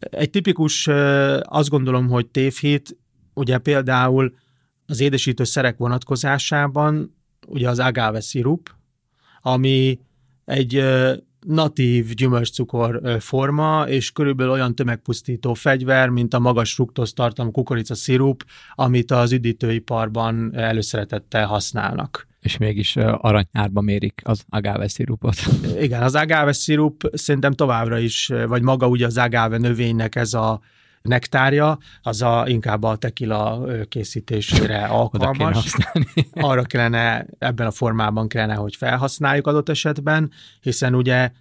S2: Egy tipikus, azt gondolom, hogy tévhit, ugye például az édesítő szerek vonatkozásában, ugye az agave szirup, ami egy natív gyümölcscukor forma, és körülbelül olyan tömegpusztító fegyver, mint a magas tartalmú kukorica szirup, amit az üdítőiparban előszeretettel használnak.
S1: És mégis aranyárba mérik az agave szirupot.
S2: Igen, az agave szirup szerintem továbbra is, vagy maga ugye az agave növénynek ez a nektárja, az a, inkább a tekila készítésére alkalmas. Arra kellene, ebben a formában kellene, hogy felhasználjuk adott esetben, hiszen ugye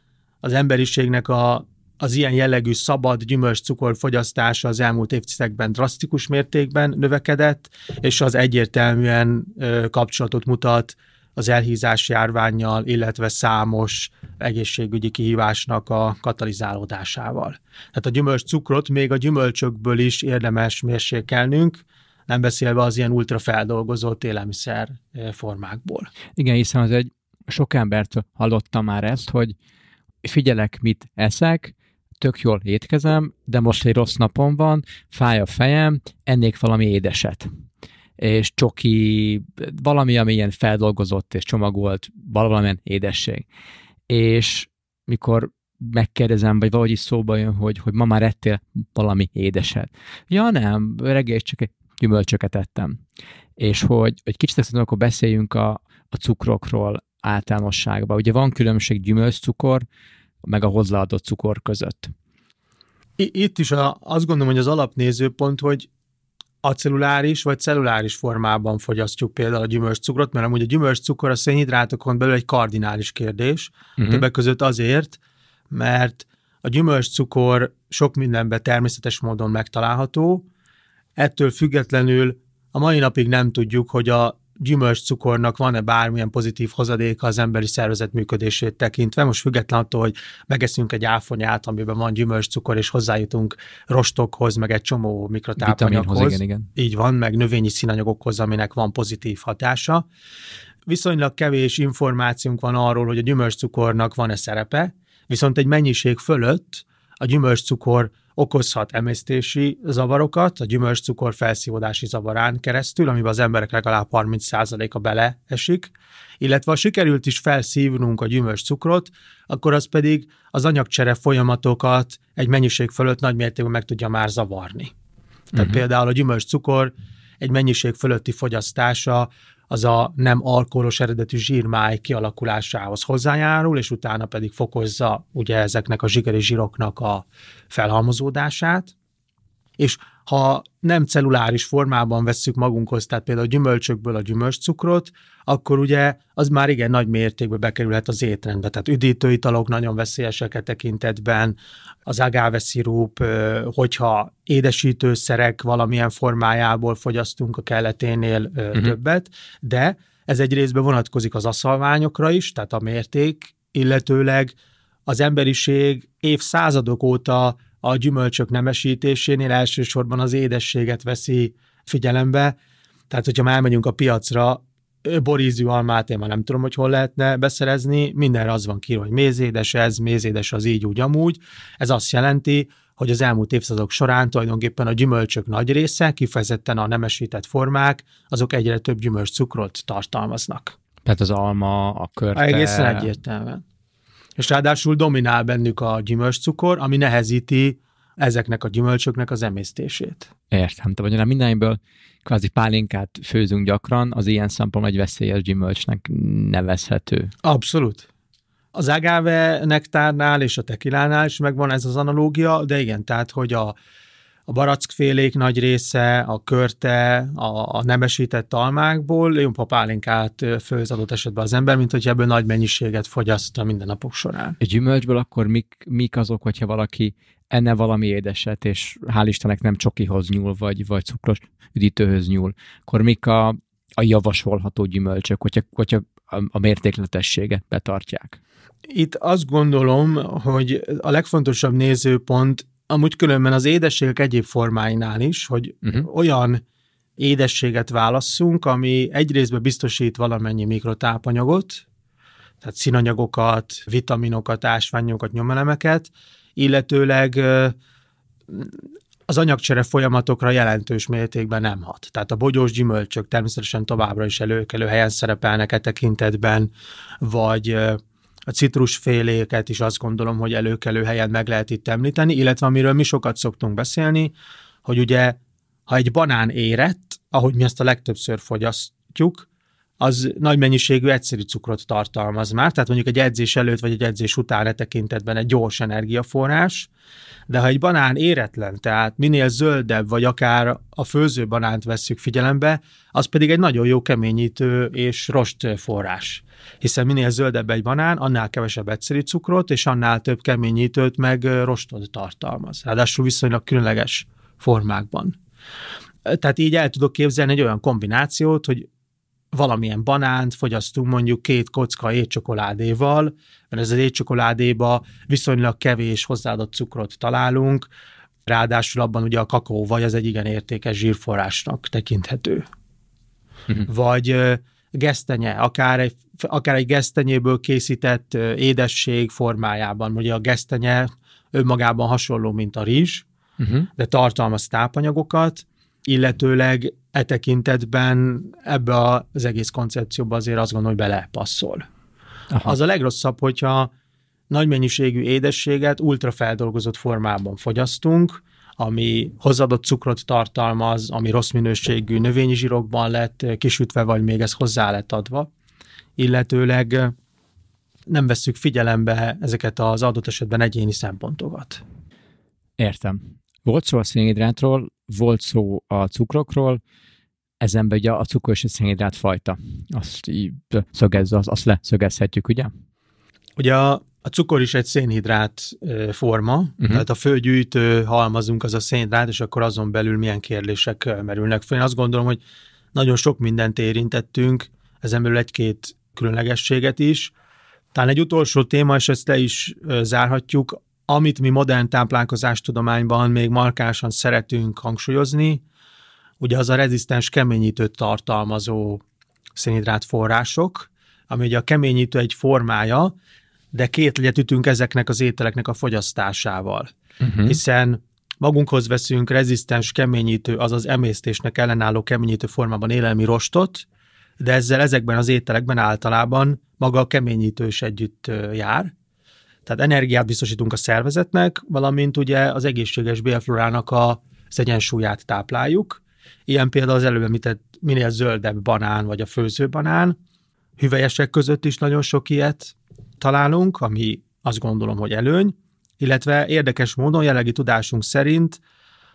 S2: az emberiségnek a az ilyen jellegű szabad gyümölcscukor fogyasztása az elmúlt évtizedekben drasztikus mértékben növekedett, és az egyértelműen kapcsolatot mutat az elhízás járványjal, illetve számos egészségügyi kihívásnak a katalizálódásával. Tehát a gyümölcscukrot még a gyümölcsökből is érdemes mérsékelnünk, nem beszélve az ilyen ultrafeldolgozott élelmiszer formákból.
S1: Igen, hiszen az egy sok embertől hallottam már ezt, hogy figyelek, mit eszek, tök jól étkezem, de most egy rossz napom van, fáj a fejem, ennék valami édeset és csoki, valami, ami ilyen feldolgozott és csomagolt, valamilyen édesség. És mikor megkérdezem, vagy valahogy is szóba jön, hogy, hogy ma már ettél valami édeset. Ja nem, reggel csak egy gyümölcsöket ettem. És hogy egy kicsit szerintem akkor beszéljünk a, a cukrokról általánosságban. Ugye van különbség gyümölcscukor, meg a hozzáadott cukor között.
S2: Itt is a, azt gondolom, hogy az alapnézőpont, hogy acelluláris vagy celluláris formában fogyasztjuk például a gyümölcscukrot, mert amúgy a gyümölcscukor a szénhidrátokon belül egy kardinális kérdés, uh-huh. többek között azért, mert a gyümölcscukor sok mindenben természetes módon megtalálható, ettől függetlenül a mai napig nem tudjuk, hogy a gyümölcscukornak van-e bármilyen pozitív hozadéka az emberi szervezet működését tekintve. Most független attól, hogy megeszünk egy áfonyát, amiben van gyümölcscukor, és hozzájutunk rostokhoz, meg egy csomó mikrotápanyaghoz.
S1: Igen, igen.
S2: Így van, meg növényi színanyagokhoz, aminek van pozitív hatása. Viszonylag kevés információnk van arról, hogy a gyümölcscukornak van-e szerepe, viszont egy mennyiség fölött a gyümölcscukor okozhat emésztési zavarokat, a gyümölcscukor felszívódási zavarán keresztül, amiben az emberek legalább 30%-a beleesik, illetve ha sikerült is felszívnunk a gyümölcscukrot, akkor az pedig az anyagcsere folyamatokat egy mennyiség fölött nagy mértékben meg tudja már zavarni. Tehát uh-huh. például a gyümölcscukor egy mennyiség fölötti fogyasztása az a nem alkoholos eredetű zsírmáj kialakulásához hozzájárul, és utána pedig fokozza ugye ezeknek a zsigeri zsíroknak a felhalmozódását. És ha nem celluláris formában vesszük magunkhoz, tehát például a gyümölcsökből a gyümölcscukrot, akkor ugye az már igen nagy mértékben bekerülhet az étrendbe. Tehát üdítőitalok nagyon veszélyesek a tekintetben, az agáve szirup, hogyha édesítőszerek valamilyen formájából fogyasztunk a kelleténél uh-huh. többet, de ez egy részben vonatkozik az aszalványokra is, tehát a mérték, illetőleg az emberiség évszázadok óta a gyümölcsök nemesítésénél elsősorban az édességet veszi figyelembe. Tehát, hogyha már elmegyünk a piacra, borízű almát én már nem tudom, hogy hol lehetne beszerezni, mindenre az van ki, hogy mézédes ez, mézédes az így, úgy, amúgy. Ez azt jelenti, hogy az elmúlt évszázadok során tulajdonképpen a gyümölcsök nagy része, kifejezetten a nemesített formák, azok egyre több gyümölcscukrot tartalmaznak.
S1: Tehát az alma, a körte...
S2: Egészen egyértelműen és ráadásul dominál bennük a gyümölcscukor, ami nehezíti ezeknek a gyümölcsöknek az emésztését.
S1: Értem, te vagy mindenből kvázi pálinkát főzünk gyakran, az ilyen szempontból egy veszélyes gyümölcsnek nevezhető.
S2: Abszolút. Az agáve nektárnál és a tekilánál is megvan ez az analógia, de igen, tehát hogy a, a barackfélék nagy része, a körte, a, a nemesített almákból jompa pálinkát főz adott esetben az ember, mint hogy ebből nagy mennyiséget fogyaszt a mindennapok során.
S1: A gyümölcsből akkor mik, mik azok, hogyha valaki enne valami édeset, és hál' Istennek nem csokihoz nyúl, vagy, vagy cukros üdítőhöz nyúl, akkor mik a, a javasolható gyümölcsök, hogyha, hogyha a, a mértékletességet betartják?
S2: Itt azt gondolom, hogy a legfontosabb nézőpont amúgy különben az édességek egyéb formáinál is, hogy uh-huh. olyan édességet válasszunk, ami egyrésztben biztosít valamennyi mikrotápanyagot, tehát színanyagokat, vitaminokat, ásványokat, nyomelemeket, illetőleg az anyagcsere folyamatokra jelentős mértékben nem hat. Tehát a bogyós gyümölcsök természetesen továbbra is előkelő helyen szerepelnek e tekintetben, vagy a citrusféléket is azt gondolom, hogy előkelő helyen meg lehet itt említeni, illetve amiről mi sokat szoktunk beszélni, hogy ugye, ha egy banán érett, ahogy mi ezt a legtöbbször fogyasztjuk, az nagy mennyiségű egyszerű cukrot tartalmaz már, tehát mondjuk egy edzés előtt vagy egy edzés után e tekintetben egy gyors energiaforrás, de ha egy banán éretlen, tehát minél zöldebb, vagy akár a főző banánt vesszük figyelembe, az pedig egy nagyon jó keményítő és rost forrás. Hiszen minél zöldebb egy banán, annál kevesebb egyszerű cukrot, és annál több keményítőt meg rostot tartalmaz. Ráadásul viszonylag különleges formákban. Tehát így el tudok képzelni egy olyan kombinációt, hogy valamilyen banánt fogyasztunk mondjuk két kocka étcsokoládéval, mert ez az étcsokoládéba viszonylag kevés hozzáadott cukrot találunk, ráadásul abban ugye a kakaóvaj az egy igen értékes zsírforrásnak tekinthető. Uh-huh. Vagy gesztenye, akár egy, akár egy gesztenyéből készített édesség formájában. Ugye a gesztenye önmagában hasonló, mint a rizs, uh-huh. de tartalmaz tápanyagokat, illetőleg e tekintetben ebbe az egész koncepcióba azért azt gondolom, hogy belepasszol. Aha. Az a legrosszabb, hogyha nagy mennyiségű édességet ultrafeldolgozott formában fogyasztunk, ami hozzáadott cukrot tartalmaz, ami rossz minőségű növényi zsírokban lett kisütve, vagy még ez hozzá lett adva, illetőleg nem vesszük figyelembe ezeket az adott esetben egyéni szempontokat.
S1: Értem. Volt szó a szénhidrátról, volt szó a cukrokról, ezen ugye a cukor és a szénhidrát fajta. Azt így azt, azt leszögezhetjük, ugye?
S2: Ugye a, a cukor is egy szénhidrát forma, uh-huh. tehát a fölgyűjtő halmazunk az a szénhidrát, és akkor azon belül milyen kérdések merülnek fel. Én azt gondolom, hogy nagyon sok mindent érintettünk, ezen belül egy-két különlegességet is. Talán egy utolsó téma, és ezt le is zárhatjuk, amit mi modern táplálkozástudományban még markásan szeretünk hangsúlyozni, ugye az a rezisztens keményítőt tartalmazó szénhidrát források, ami ugye a keményítő egy formája, de két legyet ütünk ezeknek az ételeknek a fogyasztásával. Uh-huh. Hiszen magunkhoz veszünk rezisztens keményítő, azaz emésztésnek ellenálló keményítő formában élelmi rostot, de ezzel ezekben az ételekben általában maga a keményítő is együtt jár, tehát energiát biztosítunk a szervezetnek, valamint ugye az egészséges bélflorának a, az egyensúlyát tápláljuk. Ilyen például az előbb említett minél zöldebb banán, vagy a főzőbanán. Hüvelyesek között is nagyon sok ilyet találunk, ami azt gondolom, hogy előny, illetve érdekes módon jelenlegi tudásunk szerint,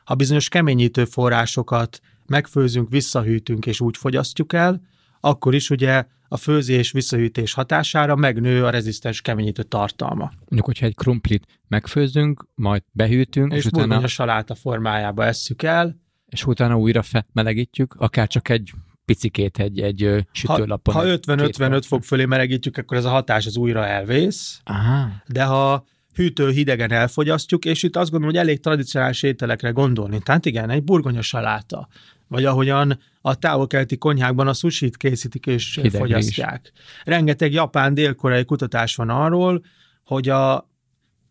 S2: ha bizonyos keményítő forrásokat megfőzünk, visszahűtünk és úgy fogyasztjuk el, akkor is ugye a főzés visszahűtés hatására megnő a rezisztens keményítő tartalma.
S1: Mondjuk, hogyha egy krumplit megfőzünk, majd behűtünk,
S2: és, és utána... a saláta formájába esszük el.
S1: És utána újra fe- melegítjük, akár csak egy picikét egy, egy sütőlapon.
S2: Ha, ha 50-55 fok fölé melegítjük, akkor ez a hatás az újra elvész.
S1: Aha.
S2: De ha hűtő hidegen elfogyasztjuk, és itt azt gondolom, hogy elég tradicionális ételekre gondolni. Tehát igen, egy burgonya saláta, vagy ahogyan a távol-keleti konyhákban a sushit készítik és Hidegre fogyasztják. Is. Rengeteg japán dél-koreai kutatás van arról, hogy a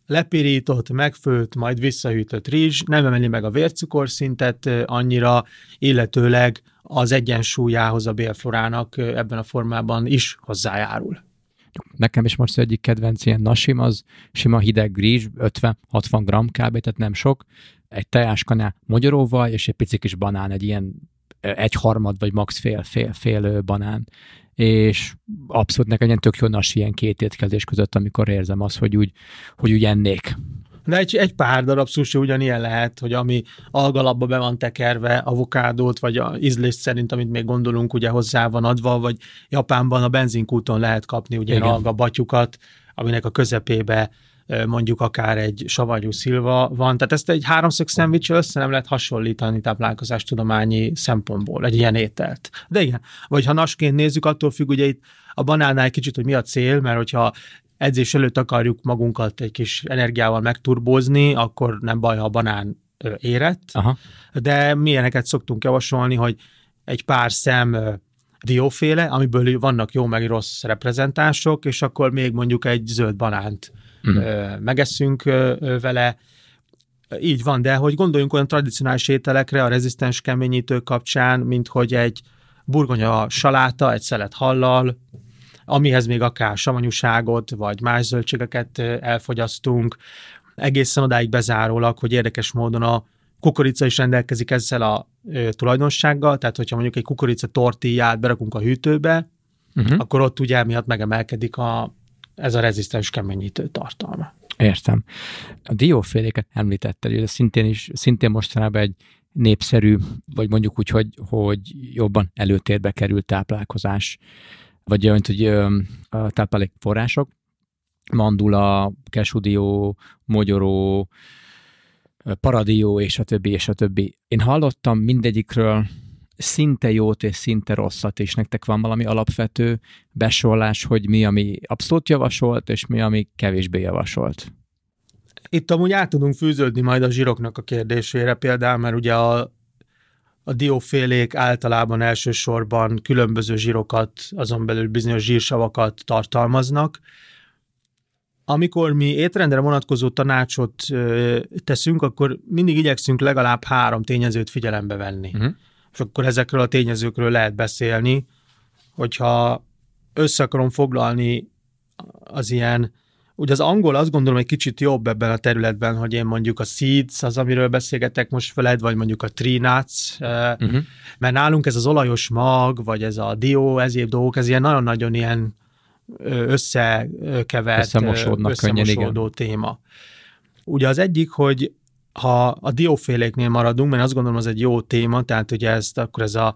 S2: lepirított, megfőtt, majd visszahűtött rizs nem emeli meg a vércukorszintet annyira, illetőleg az egyensúlyához a bélflorának ebben a formában is hozzájárul.
S1: Nekem is most egyik kedvenc ilyen nasim, az sima hideg rizs, 50-60 gram kb, tehát nem sok, egy tejáskanál magyaróval, és egy pici kis banán, egy ilyen egy harmad, vagy max fél, fél, fél banán. És abszolút nekem ilyen tök jó ilyen két étkezés között, amikor érzem azt, hogy úgy, hogy úgy ennék.
S2: De egy, egy pár darab sushi ugyanilyen lehet, hogy ami algalapba be van tekerve, avokádót, vagy a ízlés szerint, amit még gondolunk, ugye hozzá van adva, vagy Japánban a benzinkúton lehet kapni ugye alga batyukat, aminek a közepébe mondjuk akár egy savanyú szilva van. Tehát ezt egy háromszög szendvics össze nem lehet hasonlítani táplálkozástudományi szempontból, egy ilyen ételt. De igen, vagy ha nasként nézzük, attól függ, ugye itt a banánál egy kicsit, hogy mi a cél, mert hogyha edzés előtt akarjuk magunkat egy kis energiával megturbózni, akkor nem baj, ha a banán érett, Aha. de milyeneket szoktunk javasolni, hogy egy pár szem dióféle, amiből vannak jó meg rossz reprezentások, és akkor még mondjuk egy zöld banánt uh-huh. megeszünk vele. Így van, de hogy gondoljunk olyan tradicionális ételekre a rezisztens keményítő kapcsán, mint hogy egy burgonya saláta, egy szelet hallal, amihez még akár savanyúságot, vagy más zöldségeket elfogyasztunk, egészen odáig bezárólag, hogy érdekes módon a kukorica is rendelkezik ezzel a tulajdonsággal, tehát hogyha mondjuk egy kukorica tortillát berakunk a hűtőbe, uh-huh. akkor ott ugye emiatt megemelkedik a, ez a rezisztens keményítő tartalma.
S1: Értem. A dióféléket említetted, ez szintén is, szintén mostanában egy népszerű, vagy mondjuk úgy, hogy, hogy jobban előtérbe került táplálkozás, vagy olyan, hogy a táplálékforrások, mandula, kesudió, mogyoró, paradió, és a többi, és a többi. Én hallottam mindegyikről szinte jót és szinte rosszat, és nektek van valami alapvető besorolás, hogy mi, ami abszolút javasolt, és mi, ami kevésbé javasolt?
S2: Itt amúgy át tudunk fűződni majd a zsíroknak a kérdésére például, mert ugye a, a diófélék általában elsősorban különböző zsírokat, azon belül bizonyos zsírsavakat tartalmaznak. Amikor mi étrendre vonatkozó tanácsot ö, teszünk, akkor mindig igyekszünk legalább három tényezőt figyelembe venni. Uh-huh és akkor ezekről a tényezőkről lehet beszélni, hogyha össze akarom foglalni az ilyen, ugye az angol azt gondolom egy kicsit jobb ebben a területben, hogy én mondjuk a seeds, az, amiről beszélgetek most veled, vagy mondjuk a tree nuts, uh-huh. mert nálunk ez az olajos mag, vagy ez a dió, ezéb dolgok, ez ilyen nagyon-nagyon ilyen összekevert,
S1: összemosódnak
S2: összemosódó
S1: könnyen, igen.
S2: téma. Ugye az egyik, hogy ha a dióféléknél maradunk, mert azt gondolom, az egy jó téma, tehát ugye ezt, akkor ez a,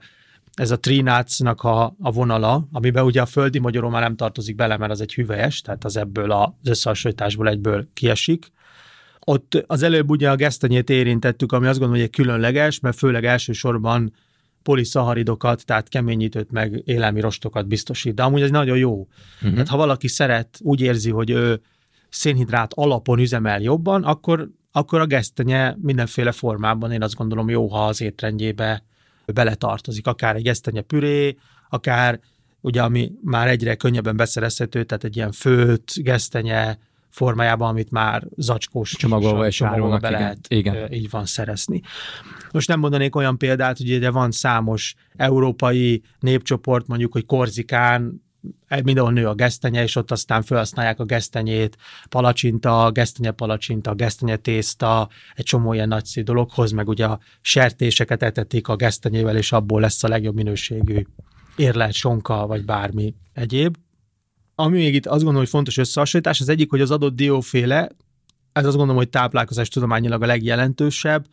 S2: ez a trinácnak a, a vonala, amiben ugye a földi magyaró már nem tartozik bele, mert az egy hüvelyes, tehát az ebből az összehasonlításból egyből kiesik. Ott az előbb ugye a gesztenyét érintettük, ami azt gondolom, hogy egy különleges, mert főleg elsősorban poliszaharidokat, tehát keményítőt meg élelmi rostokat biztosít. De amúgy ez nagyon jó. Uh-huh. Tehát ha valaki szeret, úgy érzi, hogy ő szénhidrát alapon üzemel jobban, akkor akkor a gesztenye mindenféle formában én azt gondolom jó, ha az étrendjébe beletartozik, akár egy gesztenye püré, akár ugye ami már egyre könnyebben beszerezhető, tehát egy ilyen főt, gesztenye formájában, amit már zacskós
S1: csomagolva és
S2: csomagolva be lehet igen. így van szerezni. Most nem mondanék olyan példát, hogy ugye van számos európai népcsoport, mondjuk, hogy Korzikán mindenhol nő a gesztenye, és ott aztán felhasználják a gesztenyét, palacsinta, gesztenye palacsinta, gesztenye tészta, egy csomó ilyen nagyszerű dologhoz, meg ugye a sertéseket etetik a gesztenyével, és abból lesz a legjobb minőségű érlelt sonka, vagy bármi egyéb. Ami még itt azt gondolom, hogy fontos összehasonlítás, az egyik, hogy az adott dióféle, ez azt gondolom, hogy táplálkozás tudományilag a legjelentősebb,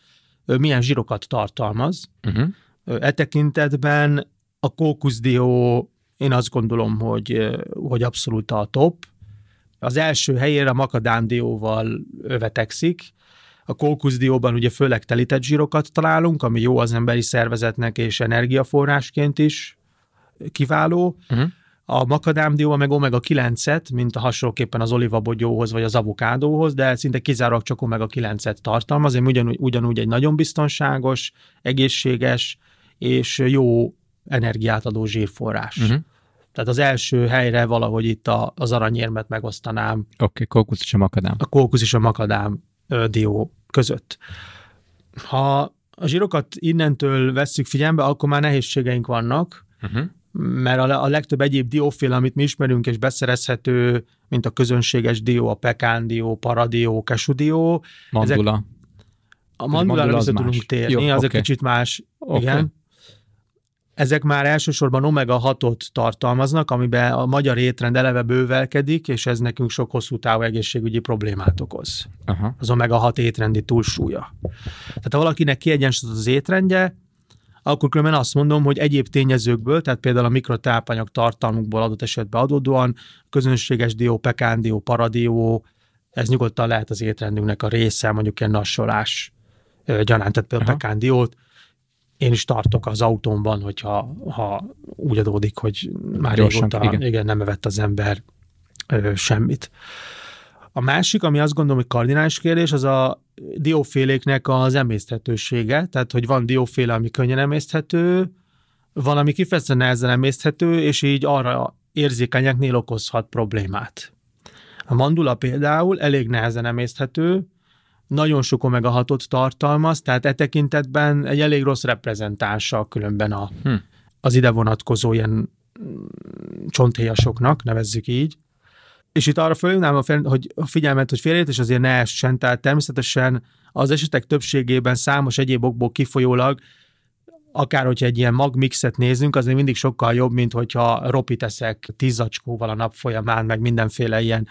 S2: milyen zsírokat tartalmaz. Uh-huh. E tekintetben a kókuszdió én azt gondolom, hogy, hogy abszolút a top. Az első helyére a makadándióval övetekszik, a kókuszdióban ugye főleg telített zsírokat találunk, ami jó az emberi szervezetnek és energiaforrásként is kiváló. Uh-huh. A makadámdióban meg omega-9-et, mint a hasonlóképpen az olivabogyóhoz vagy az avokádóhoz, de szinte kizárólag csak omega-9-et tartalmaz, ami ugyanúgy, ugyanúgy egy nagyon biztonságos, egészséges és jó energiát adó zsírforrás. Uh-huh. Tehát az első helyre valahogy itt a, az aranyérmet megosztanám. Oké,
S1: okay, kókusz és a makadám.
S2: A kókusz és a makadám ö, dió között. Ha a zsírokat innentől vesszük figyelembe, akkor már nehézségeink vannak, uh-huh. mert a, a legtöbb egyéb diófél, amit mi ismerünk és beszerezhető, mint a közönséges dió, a pekándió, paradió, kesudió.
S1: Mandula.
S2: Ezek, a mandulára vissza tudunk térni, Jó, az okay. egy kicsit más, okay. igen ezek már elsősorban omega-6-ot tartalmaznak, amiben a magyar étrend eleve bővelkedik, és ez nekünk sok hosszú távú egészségügyi problémát okoz. Aha. Az omega-6 étrendi túlsúlya. Tehát ha valakinek kiegyensúlyozott az étrendje, akkor különben azt mondom, hogy egyéb tényezőkből, tehát például a mikrotápanyag tartalmukból adott esetben adódóan, közönséges dió, pekándió, paradió, ez nyugodtan lehet az étrendünknek a része, mondjuk ilyen nassolás gyanánt, tehát például pekándiót, én is tartok az autómban, hogyha ha úgy adódik, hogy már Gyorsan, régóta igen. igen, nem evett az ember ö, semmit. A másik, ami azt gondolom, hogy kardinális kérdés, az a dióféléknek az emészthetősége, tehát hogy van dióféle, ami könnyen emészthető, van, ami kifejezetten nehezen emészthető, és így arra érzékenyeknél okozhat problémát. A mandula például elég nehezen emészthető, nagyon sok omega 6 tartalmaz, tehát e tekintetben egy elég rossz reprezentánsa különben a, hm. az ide vonatkozó ilyen mm, csonthéjasoknak, nevezzük így. És itt arra fölhívnám, hogy a figyelmet, hogy félreértés azért ne essen, tehát természetesen az esetek többségében számos egyéb okból kifolyólag akár hogyha egy ilyen magmixet nézünk, az még mindig sokkal jobb, mint hogyha ropit eszek tíz zacskóval a nap folyamán, meg mindenféle ilyen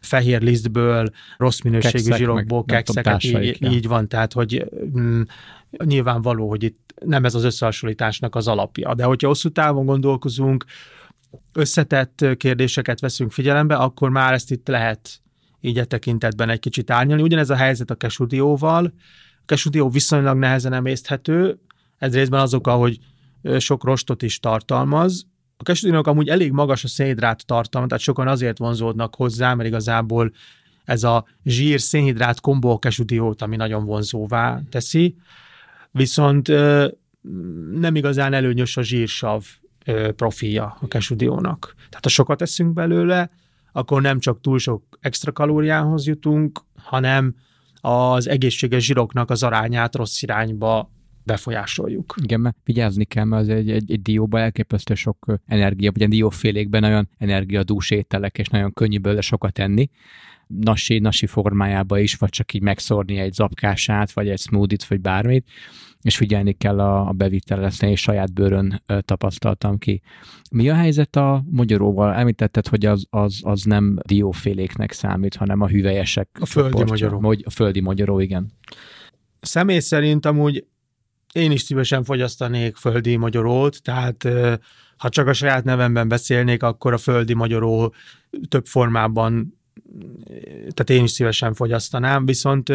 S2: fehér lisztből, rossz minőségű Kekszek, zsírokból, meg, kekszeket, így, ja. így van, tehát hogy mm, nyilvánvaló, hogy itt nem ez az összehasonlításnak az alapja, de hogyha hosszú távon gondolkozunk, összetett kérdéseket veszünk figyelembe, akkor már ezt itt lehet így e tekintetben egy kicsit árnyalni. Ugyanez a helyzet a kesudióval. A kesudió viszonylag nehezen emészthető, ez részben azok, hogy sok rostot is tartalmaz. A kesudiónak amúgy elég magas a szénhidrát tartalma, tehát sokan azért vonzódnak hozzá, mert igazából ez a zsír-szénhidrát kombó a kesudiót, ami nagyon vonzóvá teszi. Viszont nem igazán előnyös a zsírsav profilja a kesudiónak. Tehát ha sokat eszünk belőle, akkor nem csak túl sok extra kalóriához jutunk, hanem az egészséges zsíroknak az arányát rossz irányba befolyásoljuk.
S1: Igen, mert vigyázni kell, mert az egy, egy, egy dióban elképesztő sok energia, vagy a diófélékben nagyon energiadús ételek, és nagyon könnyű belőle sokat enni, nasi, nasi formájába is, vagy csak így megszórni egy zapkását, vagy egy smoothie vagy bármit, és figyelni kell a, a bevitel, ezt én saját bőrön tapasztaltam ki. Mi a helyzet a magyaróval? Említetted, hogy az, az, az nem dióféléknek számít, hanem a hüvelyesek.
S2: A földi magyaró.
S1: A földi magyaró, igen.
S2: Személy szerint amúgy én is szívesen fogyasztanék földi magyarót, tehát ha csak a saját nevemben beszélnék, akkor a földi magyaró több formában, tehát én is szívesen fogyasztanám, viszont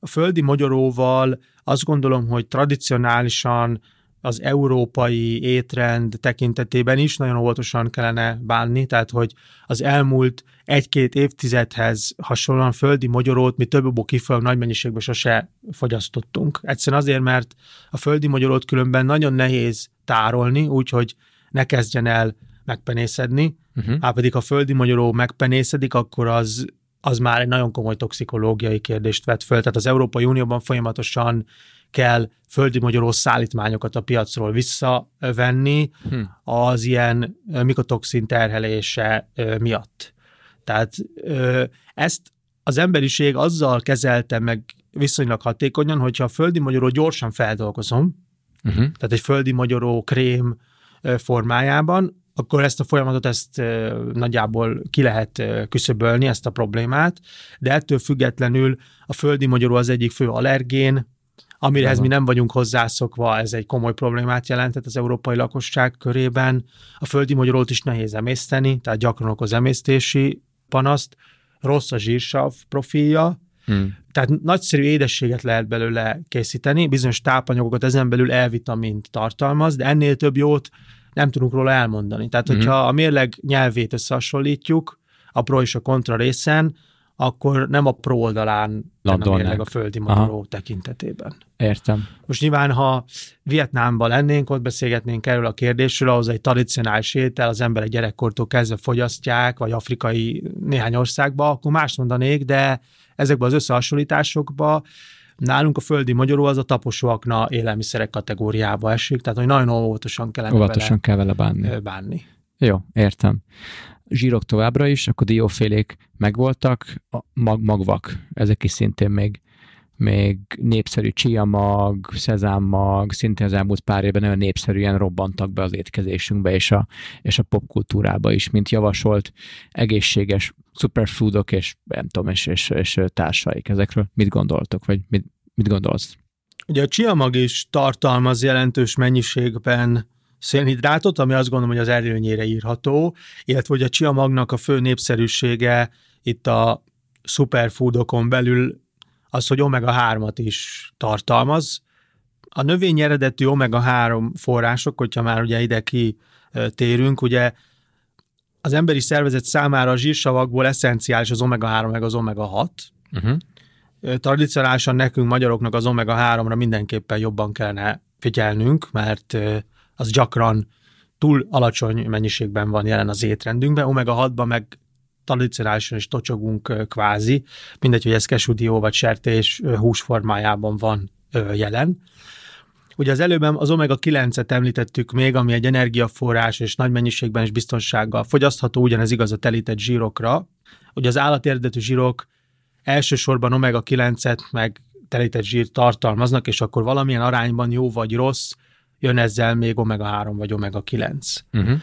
S2: a földi magyaróval azt gondolom, hogy tradicionálisan az európai étrend tekintetében is nagyon óvatosan kellene bánni, tehát hogy az elmúlt egy-két évtizedhez hasonlóan földi magyarót mi több okból kifolyólag nagy mennyiségben sose fogyasztottunk. Egyszerűen azért, mert a földi magyarót különben nagyon nehéz tárolni, úgyhogy ne kezdjen el megpenészedni, uh-huh. hát pedig ha földi magyaró megpenészedik, akkor az az már egy nagyon komoly toxikológiai kérdést vet föl. Tehát az Európai Unióban folyamatosan kell földi magyaró szállítmányokat a piacról visszavenni hm. az ilyen mikotoxin terhelése miatt. Tehát ezt az emberiség azzal kezelte meg viszonylag hatékonyan, hogyha a földi magyaró gyorsan feldolgozom, uh-huh. tehát egy földi magyaró krém formájában, akkor ezt a folyamatot ezt nagyjából ki lehet küszöbölni, ezt a problémát, de ettől függetlenül a földi magyaró az egyik fő allergén, amirehez mi nem vagyunk hozzászokva, ez egy komoly problémát jelentett az európai lakosság körében. A földi magyarót is nehéz emészteni, tehát gyakran okoz emésztési panaszt, rossz a zsírsav profilja, Hmm. Tehát nagyszerű édességet lehet belőle készíteni, bizonyos tápanyagokat ezen belül elvitamint tartalmaz, de ennél több jót nem tudunk róla elmondani. Tehát, mm-hmm. hogyha a mérleg nyelvét összehasonlítjuk, a pro és a kontra részen, akkor nem a pro oldalán mérleg a földi magyaró tekintetében.
S1: Értem.
S2: Most nyilván, ha Vietnámban lennénk, ott beszélgetnénk erről a kérdésről, ahhoz egy tradicionális étel, az emberek gyerekkortól kezdve fogyasztják, vagy afrikai néhány országba, akkor más mondanék, de ezekben az összehasonlításokban Nálunk a földi magyaró az a taposóakna élelmiszerek kategóriába esik, tehát hogy nagyon óvatosan kellene
S1: óvatosan vele, kell vele bánni.
S2: bánni.
S1: Jó, értem. Zsírok továbbra is, akkor diófélék megvoltak, mag, magvak, ezek is szintén még még népszerű chia mag, szezámmag, szintén az elmúlt pár évben nagyon népszerűen robbantak be az étkezésünkbe és a, és a popkultúrába is, mint javasolt egészséges superfoodok és nem tudom, és, és, és társaik. Ezekről mit gondoltok, vagy mit, mit gondolsz?
S2: Ugye a chia mag is tartalmaz jelentős mennyiségben szénhidrátot, ami azt gondolom, hogy az erőnyére írható, illetve hogy a chia magnak a fő népszerűsége itt a superfoodokon belül az, hogy omega-3-at is tartalmaz. A növény eredetű omega-3 források, hogyha már ugye ide kitérünk, ugye az emberi szervezet számára a zsírsavakból eszenciális az omega-3 meg az omega-6. Uh-huh. Tradicionálisan nekünk magyaroknak az omega-3-ra mindenképpen jobban kellene figyelnünk, mert az gyakran túl alacsony mennyiségben van jelen az étrendünkben, omega-6-ban meg tradicionálisan is tocsogunk kvázi, mindegy, hogy ez kesudió vagy sertés hús formájában van jelen. Ugye az előbb az omega-9-et említettük még, ami egy energiaforrás és nagy mennyiségben és biztonsággal fogyasztható, ugyanez igaz a telített zsírokra. Ugye az állati eredetű zsírok elsősorban omega-9-et meg telített zsírt tartalmaznak, és akkor valamilyen arányban jó vagy rossz, jön ezzel még omega-3 vagy omega-9.
S1: Uh-huh.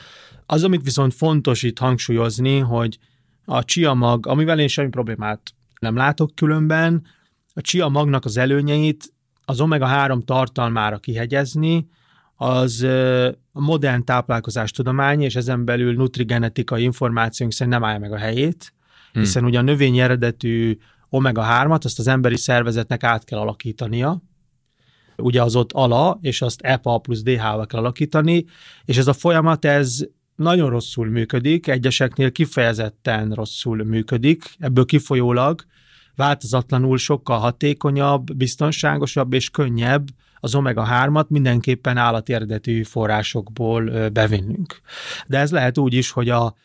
S2: Az, amit viszont fontos itt hangsúlyozni, hogy a chia mag, amivel én semmi problémát nem látok különben, a chia magnak az előnyeit az omega-3 tartalmára kihegyezni, az a modern táplálkozástudomány, és ezen belül nutrigenetikai információink szerint nem állja meg a helyét, hmm. hiszen ugye a növényi eredetű omega-3-at azt az emberi szervezetnek át kell alakítania, ugye az ott ala, és azt EPA plusz DH-val kell alakítani, és ez a folyamat, ez nagyon rosszul működik, egyeseknél kifejezetten rosszul működik, ebből kifolyólag változatlanul sokkal hatékonyabb, biztonságosabb és könnyebb az omega-3-at mindenképpen állati eredetű forrásokból bevinnünk. De ez lehet úgy is, hogy a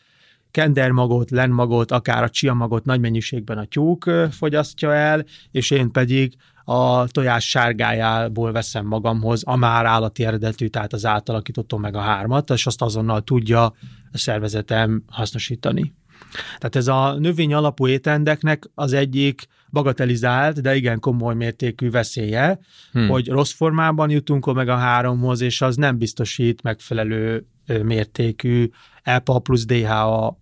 S2: kendermagot, lenmagot, akár a csiamagot nagy mennyiségben a tyúk fogyasztja el, és én pedig a tojás sárgájából veszem magamhoz a már állati eredetű, tehát az átalakított omega-3-at, és azt azonnal tudja a szervezetem hasznosítani. Tehát ez a növény alapú étendeknek az egyik bagatelizált, de igen komoly mértékű veszélye, hmm. hogy rossz formában jutunk omega 3-hoz, és az nem biztosít megfelelő mértékű EPA plusz DHA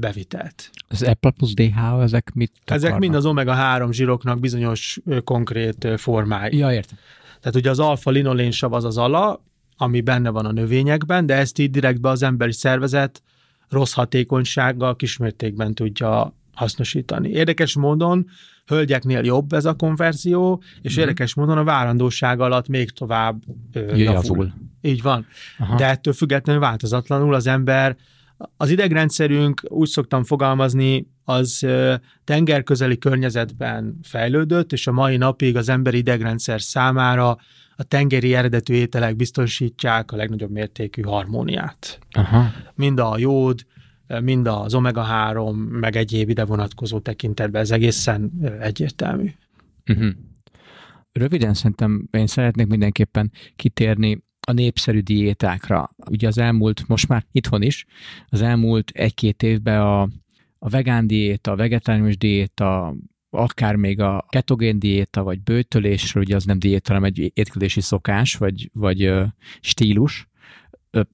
S2: bevitelt.
S1: Az EPA plusz DHA, ezek mit?
S2: Ezek mind az omega-3 zsíroknak bizonyos konkrét formái.
S1: Ja, értem.
S2: Tehát ugye az alfa-linolénsav az az ala, ami benne van a növényekben, de ezt így direktbe az emberi szervezet rossz hatékonysággal kismértékben tudja hasznosítani. Érdekes módon hölgyeknél jobb ez a konverzió, és mm. érdekes módon a várandóság alatt még tovább ö. Így van. Aha. De ettől függetlenül változatlanul az ember, az idegrendszerünk, úgy szoktam fogalmazni, az tengerközeli környezetben fejlődött, és a mai napig az emberi idegrendszer számára a tengeri eredetű ételek biztosítják a legnagyobb mértékű harmóniát.
S1: Aha.
S2: Mind a jód, mind az omega-3, meg egyéb ide vonatkozó tekintetben ez egészen egyértelmű.
S1: Uh-huh. Röviden szerintem én szeretnék mindenképpen kitérni a népszerű diétákra. Ugye az elmúlt, most már itthon is, az elmúlt egy-két évben a, a vegán diéta, a vegetárius diéta, akár még a ketogén diéta, vagy bőtölésről, ugye az nem diéta, hanem egy étkezési szokás, vagy, vagy stílus,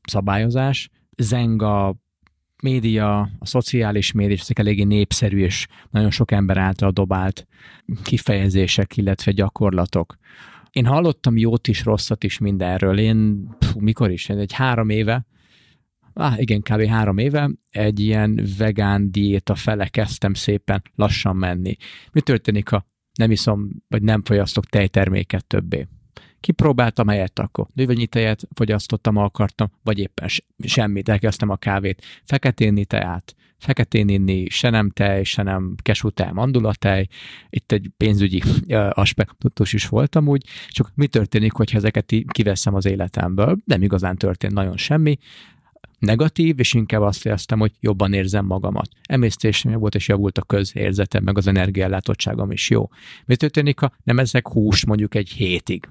S1: szabályozás, zenga, média, a szociális média, ezek eléggé népszerű és nagyon sok ember által dobált kifejezések, illetve gyakorlatok. Én hallottam jót is, rosszat is mindenről. Én, pff, mikor is, egy három éve, ah, igen, kb. három éve egy ilyen vegán diéta fele kezdtem szépen lassan menni. Mi történik, ha nem iszom, vagy nem fogyasztok tejterméket többé? Kipróbáltam helyett, akkor növényi tejet fogyasztottam, akartam, vagy éppen semmit, elkezdtem a kávét, feketénni teát, feketén inni, se nem tej, se nem kesutej, mandulatej. Itt egy pénzügyi aspektus is voltam úgy, csak mi történik, hogyha ezeket kiveszem az életemből? Nem igazán történt nagyon semmi, negatív, és inkább azt éreztem, hogy jobban érzem magamat. Emésztésem volt, és javult a közérzetem, meg az energiállátottságom is jó. Mi történik, ha nem ezek hús mondjuk egy hétig?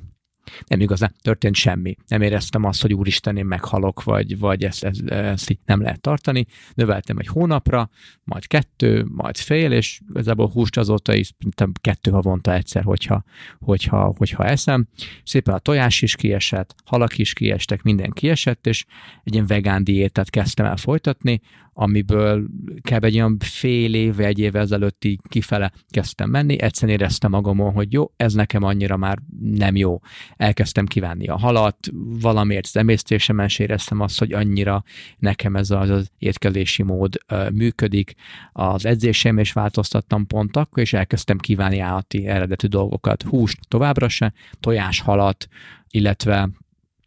S1: Nem igazán történt semmi. Nem éreztem azt, hogy úristen, én meghalok, vagy, vagy ezt, ezt, ezt így nem lehet tartani. Növeltem egy hónapra, majd kettő, majd fél, és igazából húst azóta is kettő havonta egyszer, hogyha, hogyha, hogyha eszem. Szépen a tojás is kiesett, halak is kiestek, minden kiesett, és egy ilyen vegán diétát kezdtem el folytatni, amiből kb. egy olyan fél év, egy év ezelőtt így kifele kezdtem menni, egyszerűen éreztem magamon, hogy jó, ez nekem annyira már nem jó. Elkezdtem kívánni a halat, valamiért az emésztésemen éreztem azt, hogy annyira nekem ez az, az étkezési mód uh, működik. Az edzésem is változtattam pont akkor, és elkezdtem kívánni állati eredetű dolgokat. Húst továbbra se, tojás, halat, illetve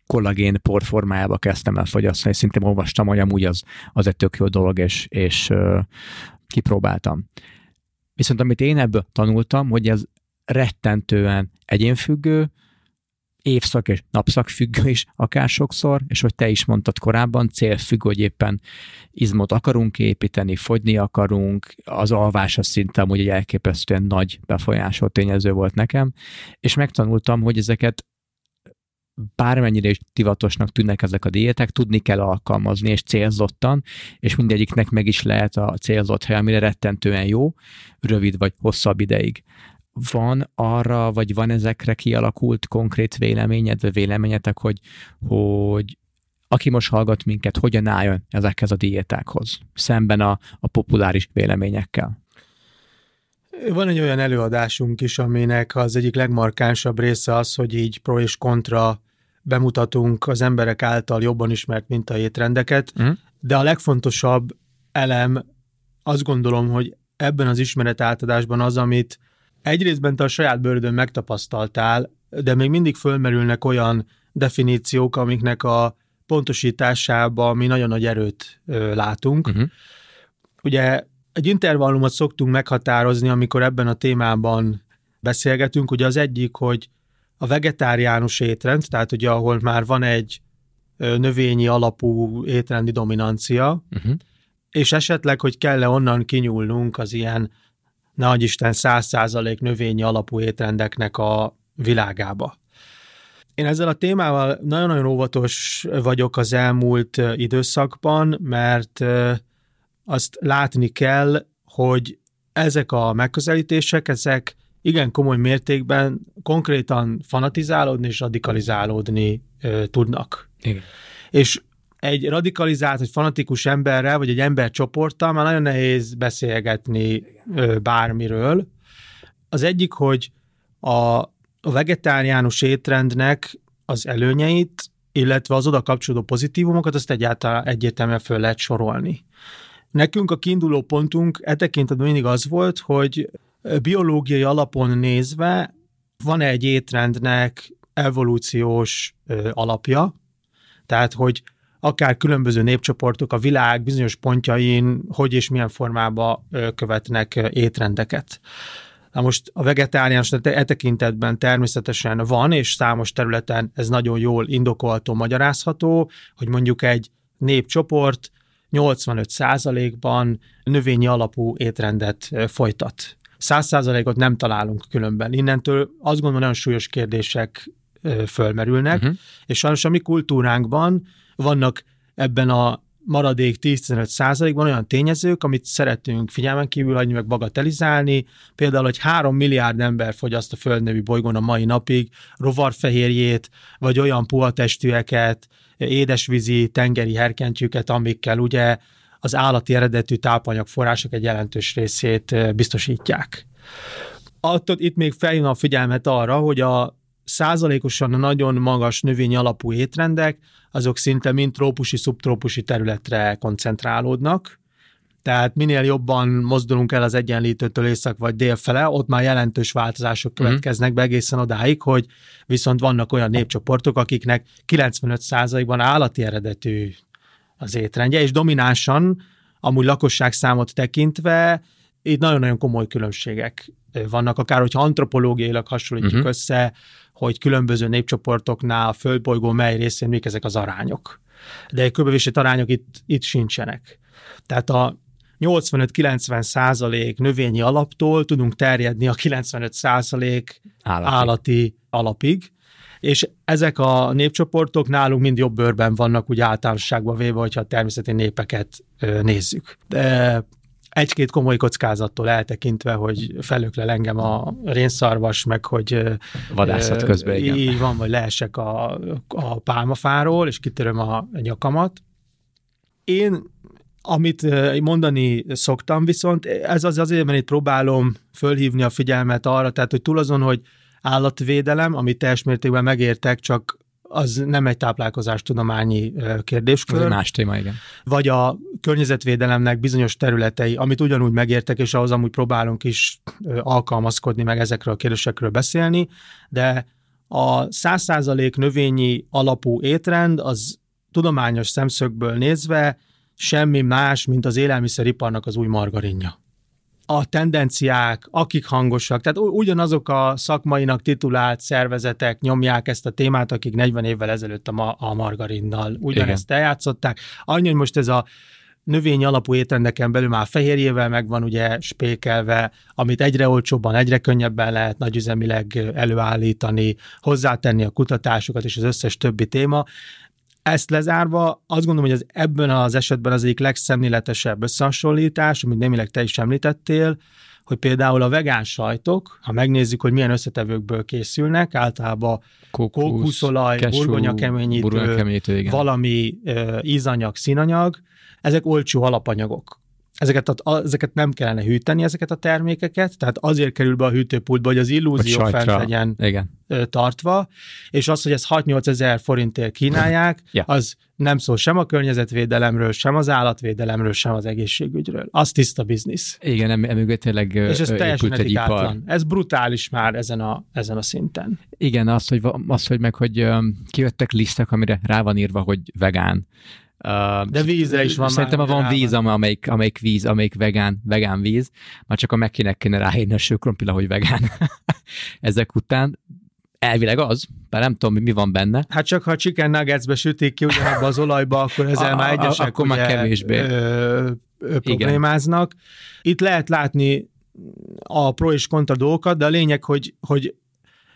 S1: kollagén por formájába kezdtem el fogyasztani, szintén olvastam, hogy amúgy az, az egy tök jó dolog, és, és kipróbáltam. Viszont amit én ebből tanultam, hogy ez rettentően egyénfüggő, évszak és napszak függő is akár sokszor, és hogy te is mondtad korábban, célfüggő, hogy éppen izmot akarunk építeni, fogyni akarunk, az alvás az szinte amúgy egy elképesztően nagy befolyásol tényező volt nekem, és megtanultam, hogy ezeket bármennyire is divatosnak tűnnek ezek a diétek, tudni kell alkalmazni, és célzottan, és mindegyiknek meg is lehet a célzott hely, amire rettentően jó, rövid vagy hosszabb ideig. van arra, vagy van ezekre kialakult konkrét véleményed, vagy véleményetek, hogy, hogy aki most hallgat minket, hogyan álljon ezekhez a diétákhoz, szemben a, a populáris véleményekkel?
S2: Van egy olyan előadásunk is, aminek az egyik legmarkánsabb része az, hogy így pro és kontra bemutatunk az emberek által jobban ismert minta étrendeket, mm. de a legfontosabb elem azt gondolom, hogy ebben az ismeret átadásban az, amit egyrésztben te a saját bőrödön megtapasztaltál, de még mindig fölmerülnek olyan definíciók, amiknek a pontosításában mi nagyon nagy erőt ö, látunk. Uh-huh. Ugye egy intervallumot szoktunk meghatározni, amikor ebben a témában beszélgetünk. Ugye az egyik, hogy a vegetáriánus étrend, tehát ugye ahol már van egy növényi alapú étrendi dominancia, uh-huh. és esetleg, hogy kell-e onnan kinyúlnunk az ilyen nagy Isten száz százalék növényi alapú étrendeknek a világába. Én ezzel a témával nagyon-nagyon óvatos vagyok az elmúlt időszakban, mert azt látni kell, hogy ezek a megközelítések, ezek igen komoly mértékben konkrétan fanatizálódni és radikalizálódni ö, tudnak. Igen. És egy radikalizált, vagy fanatikus emberrel, vagy egy embercsoporttal már nagyon nehéz beszélgetni ö, bármiről. Az egyik, hogy a, a vegetáriánus étrendnek az előnyeit, illetve az oda kapcsolódó pozitívumokat, azt egyáltalán egyértelműen föl lehet sorolni. Nekünk a kiinduló pontunk e tekintetben mindig az volt, hogy biológiai alapon nézve van egy étrendnek evolúciós alapja, tehát hogy akár különböző népcsoportok a világ bizonyos pontjain hogy és milyen formában követnek étrendeket. Na most a vegetáriánus e tekintetben természetesen van, és számos területen ez nagyon jól indokolható, magyarázható, hogy mondjuk egy népcsoport 85%-ban növényi alapú étrendet folytat. 100%-ot nem találunk különben. Innentől azt gondolom, nagyon súlyos kérdések fölmerülnek, uh-huh. és sajnos a mi kultúránkban vannak ebben a maradék 10-15 százalékban olyan tényezők, amit szeretünk figyelmen kívül hagyni, meg bagatelizálni. Például, hogy 3 milliárd ember fogyaszt a Földnevi bolygón a mai napig rovarfehérjét, vagy olyan puhatestűeket, édesvízi, tengeri herkentyűket, amikkel ugye az állati eredetű tápanyagforrások egy jelentős részét biztosítják. Attól itt még feljön a figyelmet arra, hogy a százalékosan nagyon magas növényi alapú étrendek, azok szinte mind trópusi, szubtrópusi területre koncentrálódnak, tehát minél jobban mozdulunk el az egyenlítőtől észak vagy dél fele, ott már jelentős változások mhm. következnek be egészen odáig, hogy viszont vannak olyan népcsoportok, akiknek 95%-ban állati eredetű az étrendje, és dominánsan, amúgy lakosság számot tekintve, itt nagyon-nagyon komoly különbségek vannak, akár hogyha antropológiailag hasonlítjuk uh-huh. össze, hogy különböző népcsoportoknál a földbolygó mely részén mik ezek az arányok. De köbövését arányok itt, itt sincsenek. Tehát a 85-90 százalék növényi alaptól tudunk terjedni a 95 százalék állati. állati alapig, és ezek a népcsoportok nálunk mind jobb bőrben vannak, úgy általánosságban véve, hogyha a természeti népeket nézzük. De egy-két komoly kockázattól eltekintve, hogy felöklel engem a rénszarvas, meg hogy
S1: vadászat közben,
S2: igen. Így van, vagy leesek a, a pálmafáról, és kitöröm a nyakamat. Én amit mondani szoktam, viszont ez az azért, mert itt próbálom fölhívni a figyelmet arra, tehát hogy túl azon, hogy állatvédelem, amit teljes mértékben megértek, csak az nem egy táplálkozástudományi kérdéskör. Ez
S1: más téma, igen.
S2: Vagy a környezetvédelemnek bizonyos területei, amit ugyanúgy megértek, és ahhoz amúgy próbálunk is alkalmazkodni, meg ezekről a kérdésekről beszélni, de a százszázalék növényi alapú étrend az tudományos szemszögből nézve semmi más, mint az élelmiszeriparnak az új margarinja a tendenciák, akik hangosak, tehát ugyanazok a szakmainak titulált szervezetek nyomják ezt a témát, akik 40 évvel ezelőtt a, ma- a margarinnal ugyanezt eljátszották. Annyi, hogy most ez a növény alapú étrendeken belül már fehérjével meg van ugye spékelve, amit egyre olcsóbban, egyre könnyebben lehet nagyüzemileg előállítani, hozzátenni a kutatásokat és az összes többi téma. Ezt lezárva azt gondolom, hogy ez ebben az esetben az egyik legszemléletesebb összehasonlítás, amit némileg te is említettél, hogy például a vegán sajtok, ha megnézzük, hogy milyen összetevőkből készülnek, általában
S1: Kókusz,
S2: kókuszolaj, burgonyakeményítő, valami ízanyag, színanyag, ezek olcsó alapanyagok. Ezeket, a, ezeket nem kellene hűteni, ezeket a termékeket, tehát azért kerül be a hűtőpultba, hogy az illúzió
S1: Hogy
S2: fent legyen
S1: Igen.
S2: tartva, és az, hogy ezt 6-8 ezer forintért kínálják,
S1: Ja.
S2: az nem szól sem a környezetvédelemről, sem az állatvédelemről, sem az egészségügyről. Az tiszta biznisz.
S1: Igen, em- emögött tényleg
S2: És ez teljesen etikátlan. Ez brutális már ezen a, ezen a szinten.
S1: Igen, az, hogy, az, hogy meg, hogy kijöttek lisztek, amire rá van írva, hogy vegán. Uh,
S2: De vízre is van
S1: Szerintem
S2: már,
S1: van víz, amelyik, amelyik víz, amelyik vegán, vegán víz, már csak a megkinek kéne ráírni a sőkrompila, hogy vegán. Ezek után elvileg az, bár nem tudom, mi van benne.
S2: Hát csak ha a chicken nuggetsbe sütik ki ugyanabba az olajba, akkor ezzel
S1: A-
S2: már egyesek
S1: akkor már kevésbé.
S2: Ö, ö, problémáznak. Itt lehet látni a pro és kontra dolgokat, de a lényeg, hogy, hogy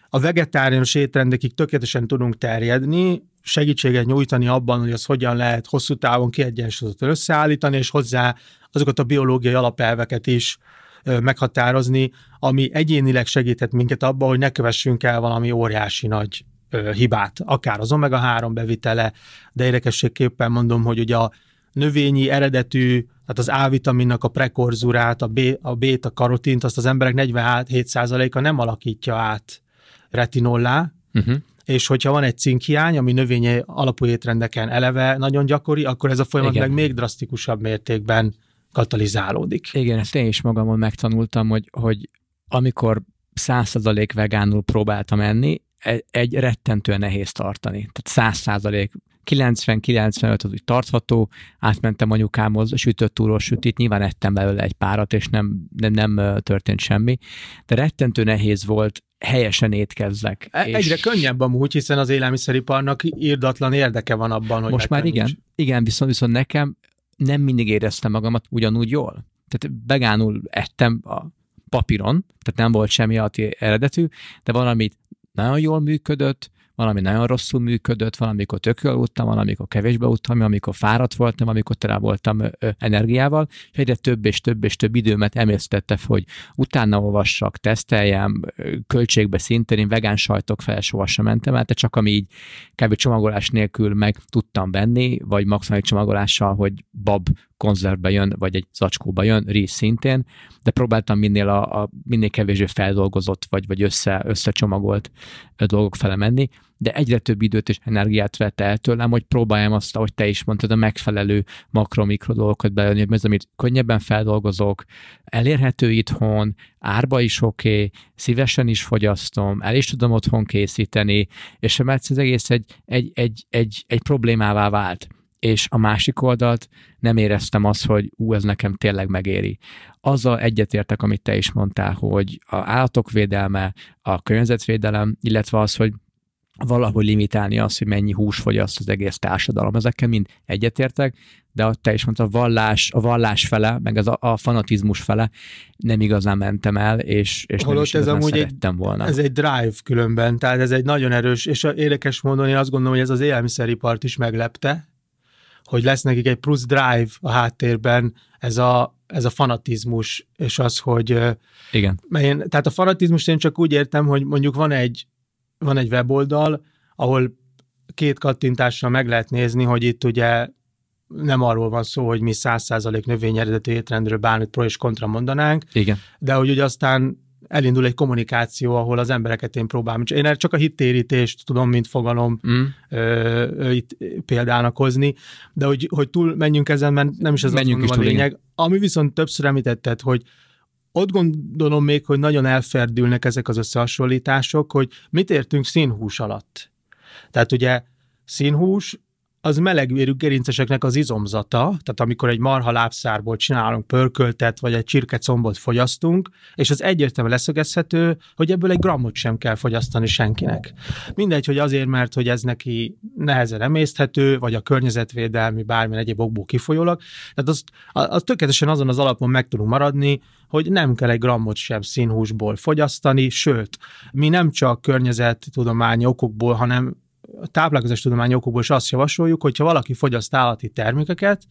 S2: a vegetáriánus étrendekig tökéletesen tudunk terjedni, segítséget nyújtani abban, hogy az hogyan lehet hosszú távon kiegyensúlyozottan összeállítani, és hozzá azokat a biológiai alapelveket is meghatározni, ami egyénileg segíthet minket abban, hogy ne kövessünk el valami óriási nagy hibát, akár az omega-3 bevitele, de érdekességképpen mondom, hogy ugye a növényi eredetű, tehát az A-vitaminnak a prekurzurát, a, B, a beta-karotint, azt az emberek 47%-a nem alakítja át retinollá,
S1: Uh-huh.
S2: És hogyha van egy cinkhiány, ami növényi alapú étrendeken eleve nagyon gyakori, akkor ez a folyamat
S1: Igen.
S2: meg még drasztikusabb mértékben katalizálódik.
S1: Igen, ezt én is magamon megtanultam, hogy, hogy amikor 100% vegánul próbáltam enni, e- egy rettentően nehéz tartani. Tehát 100% 90-95 az úgy tartható, átmentem anyukámhoz, sütött túról sütit, nyilván ettem belőle egy párat, és nem, nem, nem történt semmi, de rettentő nehéz volt helyesen étkezzek.
S2: E-
S1: és
S2: Egyre könnyebb amúgy, hiszen az élelmiszeriparnak írdatlan érdeke van abban, hogy
S1: Most már igen,
S2: megkönnyíts.
S1: igen, viszont, viszont nekem nem mindig éreztem magamat ugyanúgy jól. Tehát vegánul ettem a papíron, tehát nem volt semmi eredetű, de valamit nagyon jól működött, valami nagyon rosszul működött, valamikor tök jól uttam, valamikor kevésbé uttam, amikor fáradt voltam, amikor tele voltam energiával, és egyre több és több és több időmet emésztette, hogy utána olvassak, teszteljem, költségbe szintén, én vegán sajtok fel sohasem mentem el, de csak ami így kb. csomagolás nélkül meg tudtam venni, vagy maximális csomagolással, hogy bab konzervbe jön, vagy egy zacskóba jön, rizs szintén, de próbáltam minél, a, a minél kevésbé feldolgozott, vagy, vagy össze, összecsomagolt dolgok fele menni, de egyre több időt és energiát vett el tőlem, hogy próbáljam azt, ahogy te is mondtad, a megfelelő makro-mikro dolgokat bejönni, hogy ez, amit könnyebben feldolgozok, elérhető itthon, árba is oké, okay, szívesen is fogyasztom, el is tudom otthon készíteni, és mert ez egész egy, egy, egy, egy, egy problémává vált és a másik oldalt nem éreztem azt, hogy ú, ez nekem tényleg megéri. Azzal egyetértek, amit te is mondtál, hogy a állatok védelme, a környezetvédelem, illetve az, hogy valahogy limitálni azt, hogy mennyi hús fogyaszt az egész társadalom. Ezekkel mind egyetértek, de ahogy te is mondtad, a vallás, a vallás fele, meg az a, a fanatizmus fele nem igazán mentem el, és, és nem
S2: Holott
S1: is
S2: ez amúgy egy-
S1: volna.
S2: Ez egy drive különben, tehát ez egy nagyon erős, és érdekes módon én azt gondolom, hogy ez az élelmiszeripart is meglepte, hogy lesz nekik egy plusz drive a háttérben, ez a, ez a fanatizmus, és az, hogy
S1: Igen.
S2: én, tehát a fanatizmust én csak úgy értem, hogy mondjuk van egy, van egy weboldal, ahol két kattintással meg lehet nézni, hogy itt ugye nem arról van szó, hogy mi 100% növény eredetű étrendről bármit pro és kontra mondanánk,
S1: Igen.
S2: de hogy ugye aztán elindul egy kommunikáció, ahol az embereket én próbálom. Én csak a hittérítést tudom, mint fogalom
S1: Mm.
S2: ö, ö, itt példának hozni, de hogy, hogy túl menjünk ezen, mert nem is ez
S1: Menjünk is
S2: mondom a
S1: túl,
S2: lényeg. Ami viszont többször említetted, hogy ott gondolom még, hogy nagyon elferdülnek ezek az összehasonlítások, hogy mit értünk színhús alatt. Tehát ugye színhús az melegvérű gerinceseknek az izomzata, tehát amikor egy marha lábszárból csinálunk pörköltet, vagy egy csirkecombot fogyasztunk, és az egyértelműen leszögezhető, hogy ebből egy grammot sem kell fogyasztani senkinek. Mindegy, hogy azért, mert hogy ez neki nehezen emészthető, vagy a környezetvédelmi bármilyen egyéb okból kifolyólag. Tehát az, az tökéletesen azon az alapon meg tudunk maradni, hogy nem kell egy grammot sem színhúsból fogyasztani, sőt, mi nem csak környezettudományi okokból, hanem a táplálkozástudományi okokból is azt javasoljuk, hogy ha valaki fogyaszt állati termékeket,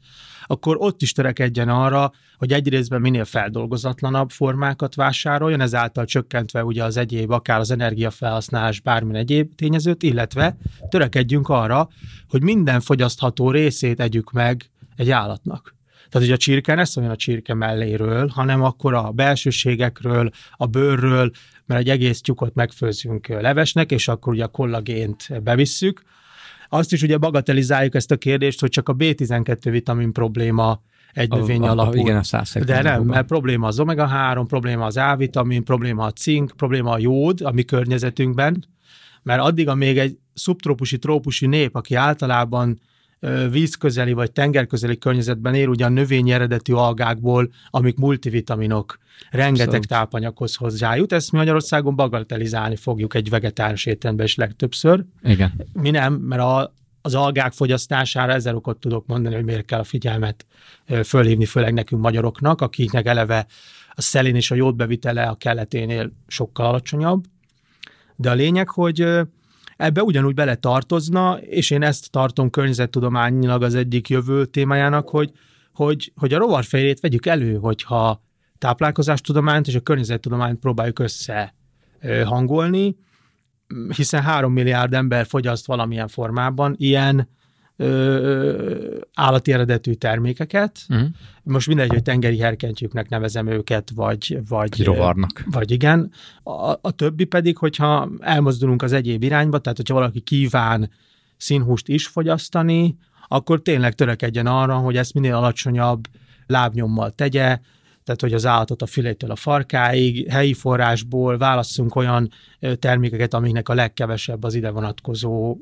S2: akkor ott is törekedjen arra, hogy egyrésztben minél feldolgozatlanabb formákat vásároljon, ezáltal csökkentve ugye az egyéb, akár az energiafelhasználás, bármilyen egyéb tényezőt, illetve törekedjünk arra, hogy minden fogyasztható részét együk meg egy állatnak. Tehát, hogy a csirke ne szóljon a csirke melléről, hanem akkor a belsőségekről, a bőrről, mert egy egész tyukot megfőzünk levesnek, és akkor ugye a kollagént bevisszük. Azt is ugye bagatelizáljuk ezt a kérdést, hogy csak a B12 vitamin probléma egy növény a, alapú.
S1: A, igen, a 100
S2: De nem, mert probléma az omega-3, probléma az A-vitamin, probléma a cink, probléma a jód a mi környezetünkben, mert addig, amíg egy szubtrópusi, trópusi nép, aki általában vízközeli vagy tengerközeli környezetben él, ugyan növényi eredetű algákból, amik multivitaminok, rengeteg Abszolút. tápanyaghoz hozzájut. Ezt mi Magyarországon bagatelizálni fogjuk egy vegetáris étrenben is legtöbbször.
S1: Igen.
S2: Mi nem, mert a, az algák fogyasztására ezer okot tudok mondani, hogy miért kell a figyelmet fölhívni, főleg nekünk magyaroknak, akiknek eleve a szelén és a jódbevitele a kelleténél sokkal alacsonyabb. De a lényeg, hogy ebbe ugyanúgy bele tartozna, és én ezt tartom környezettudományilag az egyik jövő témájának, hogy, hogy, hogy a rovarfejlét vegyük elő, hogyha táplálkozástudományt és a környezettudományt próbáljuk össze hangolni, hiszen három milliárd ember fogyaszt valamilyen formában ilyen ö, állati eredetű termékeket. Uh-huh. Most mindegy, hogy tengeri herkentyűknek nevezem őket, vagy... Vagy
S1: rovarnak.
S2: Vagy igen. A, a többi pedig, hogyha elmozdulunk az egyéb irányba, tehát hogyha valaki kíván színhúst is fogyasztani, akkor tényleg törekedjen arra, hogy ezt minél alacsonyabb lábnyommal tegye, tehát hogy az állatot a fülétől a farkáig, helyi forrásból válasszunk olyan termékeket, amiknek a legkevesebb az ide vonatkozó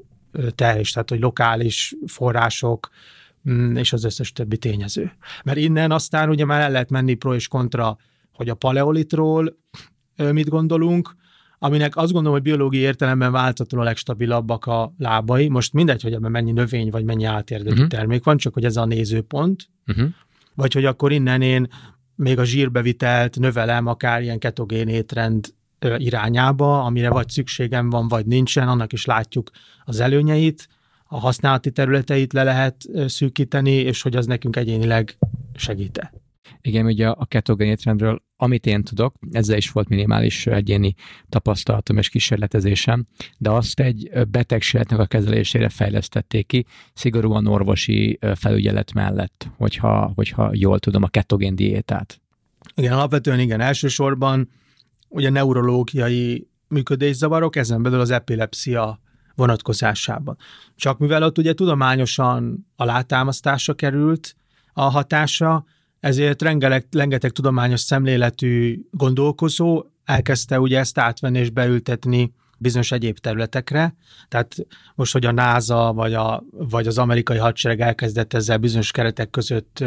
S2: terhés, tehát hogy lokális források, mm, és az összes többi tényező. Mert innen aztán ugye már el lehet menni pro és kontra, hogy a paleolitról mit gondolunk, aminek azt gondolom, hogy biológiai értelemben váltatlanul a legstabilabbak a lábai. Most mindegy, hogy ebben mennyi növény vagy mennyi átérdekű uh-huh. termék van, csak hogy ez a nézőpont. Uh-huh. Vagy hogy akkor innen én még a zsírbevitelt növelem akár ilyen ketogén étrend irányába, amire vagy szükségem van, vagy nincsen, annak is látjuk az előnyeit, a használati területeit le lehet szűkíteni, és hogy az nekünk egyénileg segíte.
S1: Igen, ugye a ketogén étrendről, amit én tudok, ezzel is volt minimális egyéni tapasztalatom és kísérletezésem, de azt egy betegségnek a kezelésére fejlesztették ki, szigorúan orvosi felügyelet mellett, hogyha, hogyha jól tudom a ketogén diétát.
S2: Igen, alapvetően igen, elsősorban ugye neurológiai működészavarok, ezen belül az epilepsia vonatkozásában. Csak mivel ott ugye tudományosan alátámasztásra került a hatása, ezért rengeteg, rengeteg tudományos szemléletű gondolkozó elkezdte ugye ezt átvenni és beültetni bizonyos egyéb területekre. Tehát most, hogy a NASA vagy, a, vagy az amerikai hadsereg elkezdett ezzel bizonyos keretek között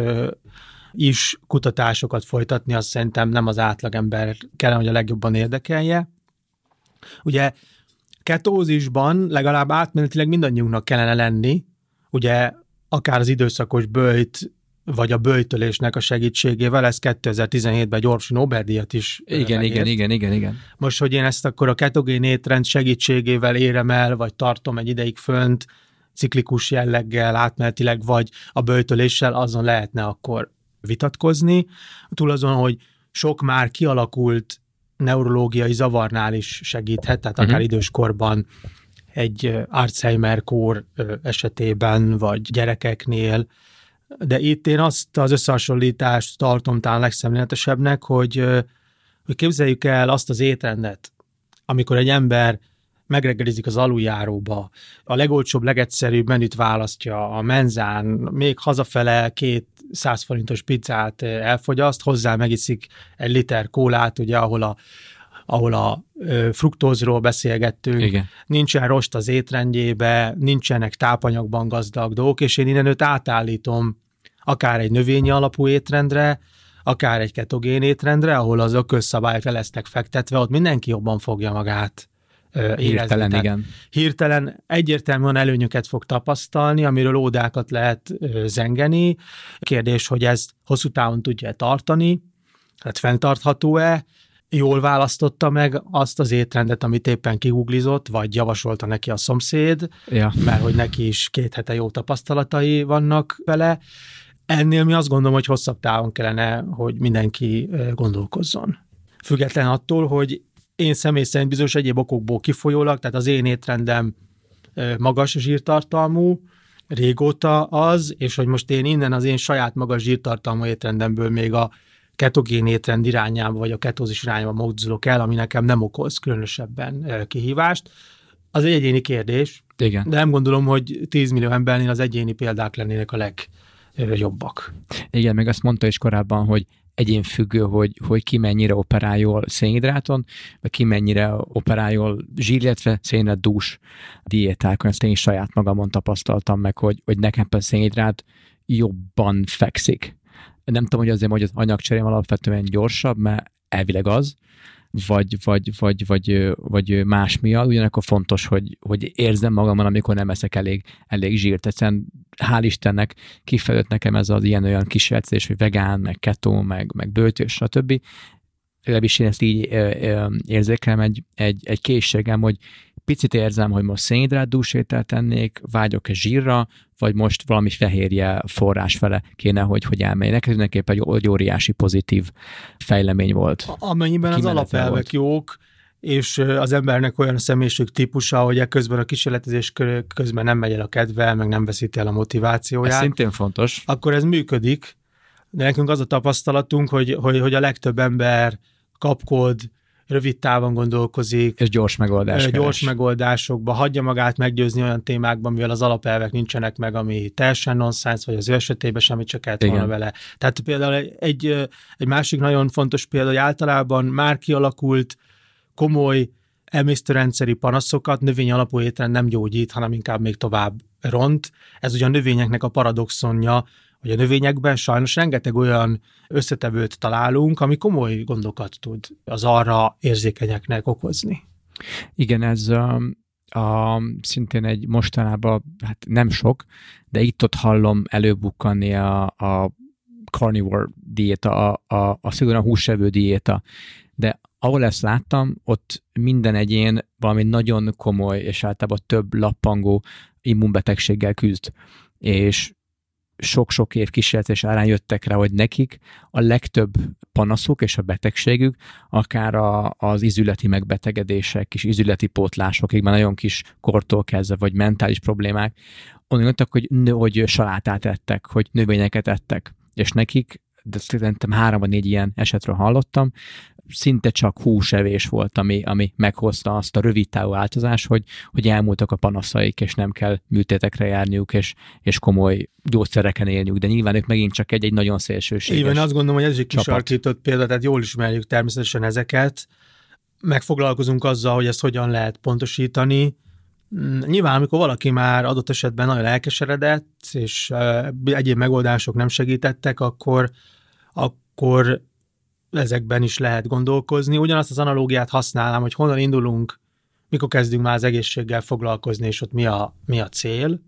S2: is kutatásokat folytatni, azt szerintem nem az átlagember kellene, hogy a legjobban érdekelje. Ugye ketózisban legalább átmenetileg mindannyiunknak kellene lenni, ugye akár az időszakos bőjt vagy a bőjtölésnek a segítségével, ez 2017-ben gyorsi Nobel-díjat is
S1: Igen, igen, igen, igen, igen.
S2: Most, hogy én ezt akkor a ketogén étrend segítségével érem el, vagy tartom egy ideig fönt, ciklikus jelleggel, átmenetileg, vagy a bőjtöléssel, azon lehetne akkor vitatkozni, túl azon, hogy sok már kialakult neurológiai zavarnál is segíthet, tehát akár uh-huh. időskorban egy Alzheimer-kór esetében, vagy gyerekeknél, de itt én azt az összehasonlítást tartom talán legszemléletesebbnek, hogy, hogy képzeljük el azt az étrendet, amikor egy ember megreggelizik az aluljáróba, a legolcsóbb, legegyszerűbb menüt választja a menzán, még hazafele két 100 forintos pizzát elfogyaszt, hozzá megiszik egy liter kólát, ugye, ahol a ahol a fruktózról beszélgettünk, Igen. nincsen rost az étrendjébe, nincsenek tápanyagban gazdag dolgok, és én innen őt átállítom akár egy növényi alapú étrendre, akár egy ketogén étrendre, ahol az ökölszabályok le lesznek fektetve, ott mindenki jobban fogja magát érezni.
S1: Hirtelen, igen.
S2: Hirtelen egyértelműen előnyöket fog tapasztalni, amiről ódákat lehet zengeni. Kérdés, hogy ez hosszú távon tudja tartani, tehát fenntartható-e, jól választotta meg azt az étrendet, amit éppen kiguglizott, vagy javasolta neki a szomszéd,
S1: Ja.
S2: mert hogy neki is két hete jó tapasztalatai vannak vele. Ennél mi azt gondolom, hogy hosszabb távon kellene, hogy mindenki gondolkozzon. Független attól, hogy én személy szerint bizonyos egyéb okokból kifolyólag, tehát az én étrendem magas zsírtartalmú, régóta az, és hogy most én innen az én saját magas zsírtartalmú étrendemből még a ketogén étrend irányába, vagy a ketózis irányába mozdulok el, ami nekem nem okoz különösebben kihívást. Az egy egyéni kérdés,
S1: Igen.
S2: de nem gondolom, hogy 10 millió embernél az egyéni példák lennének a legjobbak.
S1: Igen, meg azt mondta is korábban, hogy egyénfüggő, hogy, hogy ki mennyire operáljon szénhidráton, vagy ki mennyire operáljon zsír, illetve szénhidrát-dús diétákon. Ezt én is saját magamon tapasztaltam meg, hogy, hogy nekem a szénhidrát jobban fekszik. Nem tudom, hogy azért, hogy az anyagcserém alapvetően gyorsabb, mert elvileg az, vagy, vagy, vagy, vagy, vagy más miatt, ugyanakkor fontos, hogy, hogy érzem magamon, amikor nem eszek elég, elég zsírt. Egyszerűen hál' Istennek kifejlődött nekem ez az ilyen-olyan kísérletezés, hogy vegán, meg keto, meg, meg bőtős, stb. Legalábbis én ezt így érzékelem egy, egy, egy készségem, hogy picit érzem, hogy most szénhidrátdús ételt tennék, vágyok-e zsírra, vagy most valami fehérje forrás fele kéne, hogy, hogy elmenj. Nekem mindenképpen egy, egy óriási pozitív fejlemény volt.
S2: Amennyiben az alapelvek
S1: volt.
S2: jók, és az embernek olyan személyiség típusa, hogy közben a kísérletezés kö- közben nem megy el a kedve, meg nem veszíti el a
S1: Ez
S2: motivációját,
S1: szintén fontos.
S2: akkor ez működik, de nekünk az a tapasztalatunk, hogy, hogy, hogy a legtöbb ember kapkod, rövid távon gondolkozik,
S1: És gyors megoldás.
S2: gyors
S1: keres.
S2: megoldásokba, hagyja magát meggyőzni olyan témákban, mivel az alapelvek nincsenek meg, ami teljesen nonsens, vagy az ő esetében semmit csak kellett volna vele. Tehát például egy, egy másik nagyon fontos példa, hogy általában már kialakult komoly emésztőrendszeri panaszokat növény alapú étrend nem gyógyít, hanem inkább még tovább ront. Ez ugye a növényeknek a paradoxonja, hogy a növényekben sajnos rengeteg olyan összetevőt találunk, ami komoly gondokat tud az arra érzékenyeknek okozni.
S1: Igen, ez a, a, szintén egy mostanában, hát nem sok, de itt-ott hallom előbukkanni a, a carnivore diéta, a, a, a szigorúan húsevő diéta, de ahol ezt láttam, ott minden egyén valami nagyon komoly, és általában több lappangó immunbetegséggel küzd. És sok-sok év kísérletés árán jöttek rá, hogy nekik a legtöbb panaszuk és a betegségük akár a, az izületi megbetegedések és izületi pótlásokig, már nagyon kis kortól kezdve, vagy mentális problémák, onnan jöttek, hogy, nő, hogy salátát ettek, hogy növényeket ettek, és nekik, de szerintem három vagy négy ilyen esetről hallottam, szinte csak húsevés volt, ami, ami meghozta azt a rövid távú változást, hogy, hogy elmúltak a panaszaik, és nem kell műtétekre járniuk, és, és komoly gyógyszereken élniük, de nyilván ők megint csak egy, egy nagyon szélsőséges.
S2: Igen, azt gondolom, hogy ez is egy kisarkított példa, tehát jól ismerjük természetesen ezeket. Megfoglalkozunk azzal, hogy ezt hogyan lehet pontosítani. Mm, Nyilván, amikor valaki már adott esetben nagyon elkeseredett, és egyéb megoldások nem segítettek, akkor, akkor ezekben is lehet gondolkozni. Ugyanazt az analógiát használnám, hogy honnan indulunk, mikor kezdünk már az egészséggel foglalkozni, és ott mi a, mi a cél.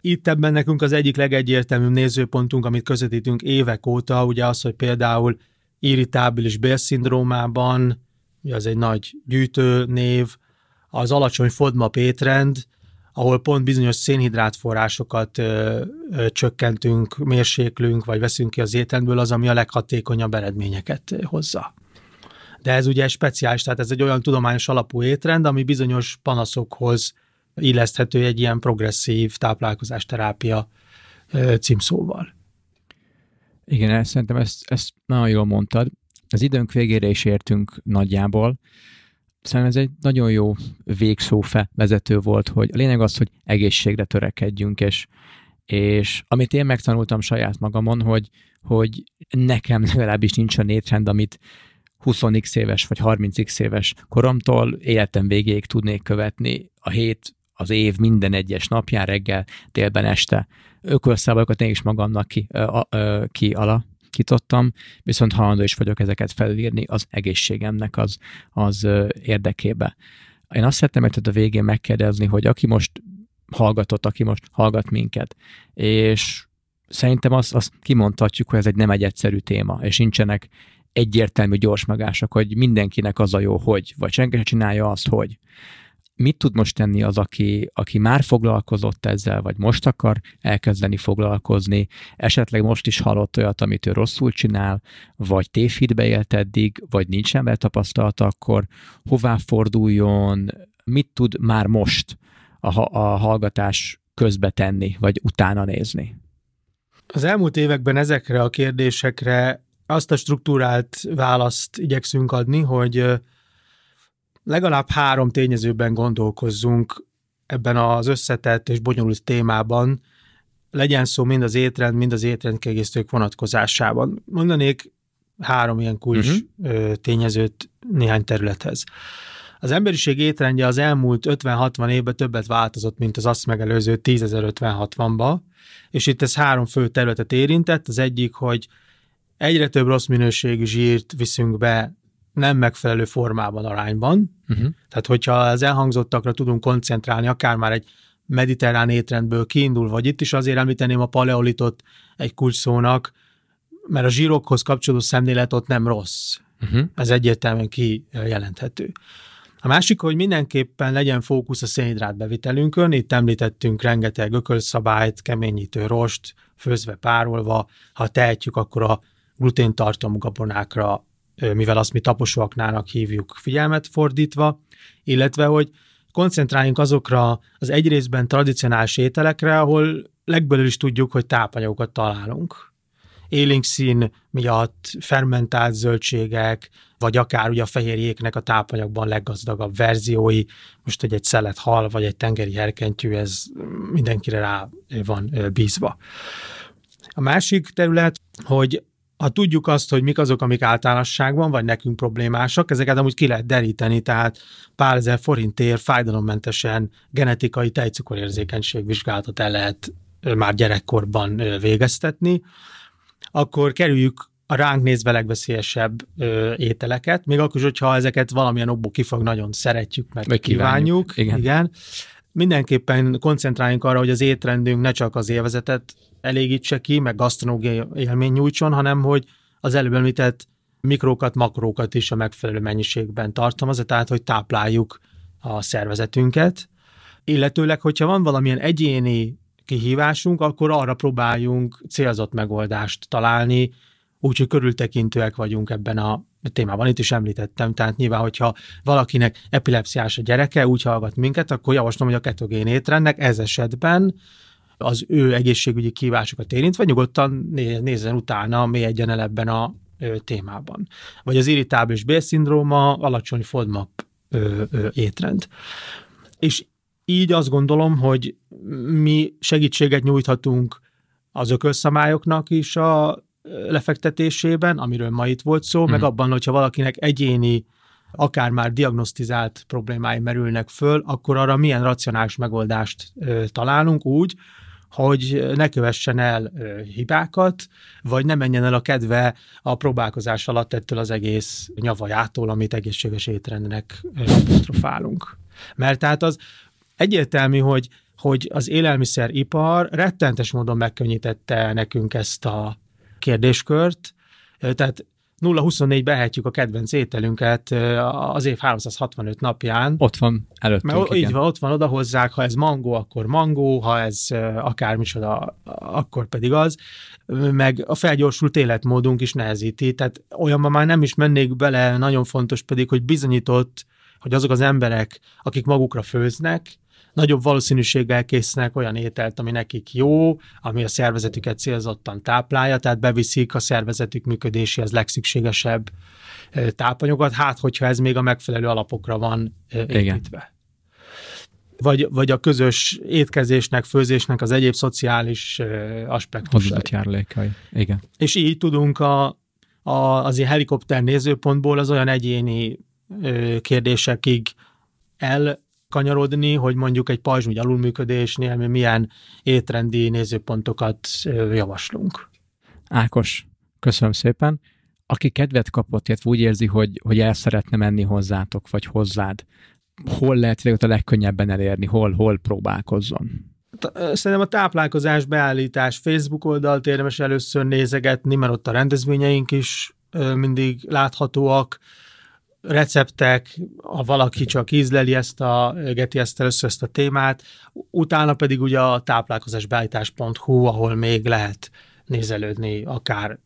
S2: Itt ebben nekünk az egyik legegyértelműbb nézőpontunk, amit közvetítünk évek óta, ugye az, hogy például irritábilis bélszindrómában, ugye az egy nagy gyűjtő név, az alacsony FODMAP étrend, ahol pont bizonyos szénhidrátforrásokat ö, ö, csökkentünk, mérséklünk, vagy veszünk ki az étrendből, az, ami a leghatékonyabb eredményeket hozza. De ez ugye speciális, tehát ez egy olyan tudományos alapú étrend, ami bizonyos panaszokhoz illeszthető egy ilyen progresszív táplálkozásterápia ö, címszóval.
S1: Igen, szerintem ezt, ezt nagyon jól mondtad. Az időnk végére is értünk nagyjából. Szerintem ez egy nagyon jó végszófe vezető volt, hogy a lényeg az, hogy egészségre törekedjünk, és, és amit én megtanultam saját magamon, hogy, hogy nekem legalábbis nincs a étrend, amit 20x éves vagy 30x éves koromtól életem végéig tudnék követni a hét, az év minden egyes napján, reggel, délben, este. Ökölszabályokat én is magamnak ki, ö, ö, ki ala, kitottam, viszont hajlandó is vagyok ezeket felírni az egészségemnek az, az érdekébe. Én azt szeretném hogy a végén megkérdezni, hogy aki most hallgatott, aki most hallgat minket, és szerintem azt, azt kimondhatjuk, hogy ez egy nem egy egyszerű téma, és nincsenek egyértelmű gyors magások, hogy mindenkinek az a jó, hogy, vagy senki sem csinálja azt, hogy mit tud most tenni az, aki, aki már foglalkozott ezzel, vagy most akar elkezdeni foglalkozni, esetleg most is hallott olyat, amit ő rosszul csinál, vagy tévhitbe élt eddig, vagy nincsen vele tapasztalata, akkor hová forduljon, mit tud már most a, a hallgatás közbe tenni, vagy utána nézni?
S2: Az elmúlt években ezekre a kérdésekre azt a struktúrált választ igyekszünk adni, hogy legalább három tényezőben gondolkozzunk ebben az összetett és bonyolult témában, legyen szó mind az étrend, mind az étrendkiegészítők vonatkozásában. Mondanék három ilyen kulcs uh-huh. tényezőt néhány területhez. Az emberiség étrendje az elmúlt 50-60 évben többet változott, mint az azt megelőző 10.050-60-ba, és itt ez három fő területet érintett. Az egyik, hogy egyre több rossz minőségű zsírt viszünk be nem megfelelő formában, arányban. Uh-huh. Tehát, hogyha az elhangzottakra tudunk koncentrálni, akár már egy mediterrán étrendből kiindul, vagy itt is azért említeném a paleolitot egy kulcsszónak, mert a zsírokhoz kapcsolódó szemlélet ott nem rossz. Uh-huh. Ez egyértelműen kijelenthető. A másik, hogy mindenképpen legyen fókusz a szénhidrát bevitelünkön. Itt említettünk rengeteg ökölszabályt, keményítő rost, főzve, párolva. Ha tehetjük, akkor a gluténtartalmú gabonákra mivel azt mi taposóaknának hívjuk figyelmet fordítva, illetve hogy koncentráljunk azokra az egyrészben tradicionális ételekre, ahol legbelül is tudjuk, hogy tápanyagokat találunk. Élénk szín miatt fermentált zöldségek, vagy akár ugye a fehérjéknek a tápanyagban leggazdagabb verziói, most hogy egy szelet hal, vagy egy tengeri herkentyű, ez mindenkire rá van bízva. A másik terület, hogy ha tudjuk azt, hogy mik azok, amik általánosságban, vagy nekünk problémásak, ezeket amúgy ki lehet deríteni, tehát pár ezer forintért fájdalommentesen genetikai tejcukorérzékenység vizsgálatot el lehet már gyerekkorban végeztetni, akkor kerüljük a ránk nézve legveszélyesebb ö, ételeket, még akkor is, hogyha ezeket valamilyen okból kifog, nagyon szeretjük, meg Vagy kívánjuk. kívánjuk. Igen. igen. Mindenképpen koncentráljunk arra, hogy az étrendünk ne csak az élvezetet elégítse ki, meg gasztronógiai élmény nyújtson, hanem hogy az előbb említett mikrókat, makrókat is a megfelelő mennyiségben tartalmazza, tehát hogy tápláljuk a szervezetünket. Illetőleg, hogyha van valamilyen egyéni kihívásunk, akkor arra próbáljunk célzott megoldást találni, úgyhogy körültekintőek vagyunk ebben a témában. Itt is említettem, tehát nyilván, hogyha valakinek epilepsziás a gyereke, úgy hallgat minket, akkor javaslom, hogy a ketogén étrendnek ez esetben az ő egészségügyi kívásokat érintve, nyugodtan nézzen utána, mélyedjen el ebben a témában. Vagy az irritábilis bélszindróma, alacsony FODMAP étrend. És így azt gondolom, hogy mi segítséget nyújthatunk az ökölszamályoknak is a lefektetésében, amiről ma itt volt szó, mm. meg mhm. abban, hogyha valakinek egyéni akár már diagnosztizált problémái merülnek föl, akkor arra milyen racionális megoldást ö, találunk úgy, hogy ne kövessen el hibákat, vagy ne menjen el a kedve a próbálkozás alatt ettől az egész nyavajától, amit egészséges étrendnek apostrofálunk. Mert tehát az egyértelmű, hogy, hogy az élelmiszeripar rettentes módon megkönnyítette nekünk ezt a kérdéskört, tehát 0-24 behetjük a kedvenc ételünket az év 365 napján.
S1: Ott van előttünk.
S2: Mert így van, ott van, oda hozzák, ha ez mangó, akkor mangó, ha ez akármicsoda, akkor pedig az. Meg a felgyorsult életmódunk is nehezíti. Tehát olyanban már nem is mennék bele, nagyon fontos pedig, hogy bizonyított, hogy azok az emberek, akik magukra főznek, nagyobb valószínűséggel késznek olyan ételt, ami nekik jó, ami a szervezetüket célzottan táplálja, tehát beviszik a szervezetük működéséhez legszükségesebb tápanyagokat, hát hogyha ez még a megfelelő alapokra van építve. Igen. Vagy, vagy a közös étkezésnek, főzésnek az egyéb szociális aspektusai.
S1: Hozzáadott járulékai. Igen.
S2: És így tudunk a, a, az ilyen helikopter nézőpontból az olyan egyéni kérdésekig el kanyarodni, hogy mondjuk egy pajzsmúgy alulműködésnél mi milyen étrendi nézőpontokat javaslunk.
S1: Ákos, köszönöm szépen. Aki kedvet kapott, illetve úgy érzi, hogy, hogy el szeretne menni hozzátok, vagy hozzád, hol lehet a legkönnyebben elérni, hol, hol próbálkozzon?
S2: Szerintem a táplálkozás beállítás Facebook oldalt érdemes először nézegetni, mert ott a rendezvényeink is mindig láthatóak, receptek, ha valaki csak ízleli ezt a, geti ezt először ezt a témát, utána pedig ugye a táplálkozásbeállítás.hu, ahol még lehet nézelődni, akár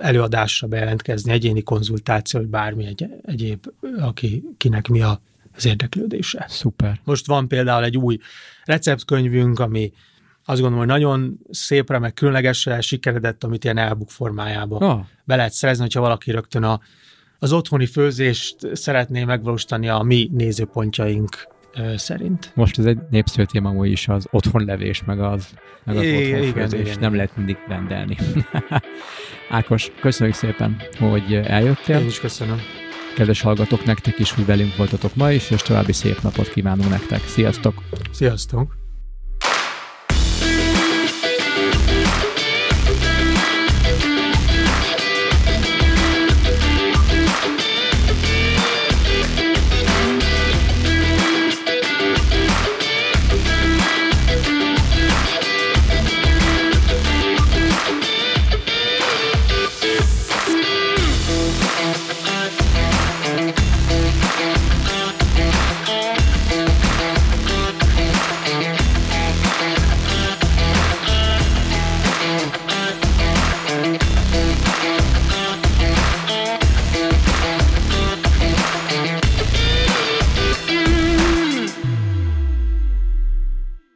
S2: előadásra bejelentkezni, egyéni konzultáció, vagy bármi egy, egyéb, aki, kinek mi a, az érdeklődése.
S1: Szuper.
S2: Most van például egy új receptkönyvünk, ami azt gondolom, hogy nagyon szépre, meg különlegesre sikeredett, amit ilyen elbuk formájában oh. be lehet szerezni, hogyha valaki rögtön a, az otthoni főzést szeretné megvalósítani a mi nézőpontjaink szerint.
S1: Most ez egy népszerű téma hogy is az otthonlevés, meg az, meg az I- otthonfőzés. Igen, igen, Nem lehet mindig rendelni. Ákos, köszönjük szépen, hogy eljöttél.
S2: Én is köszönöm.
S1: Kedves hallgatók, nektek is, hogy velünk voltatok ma is, és további szép napot kívánunk nektek. Sziasztok!
S2: Sziasztok!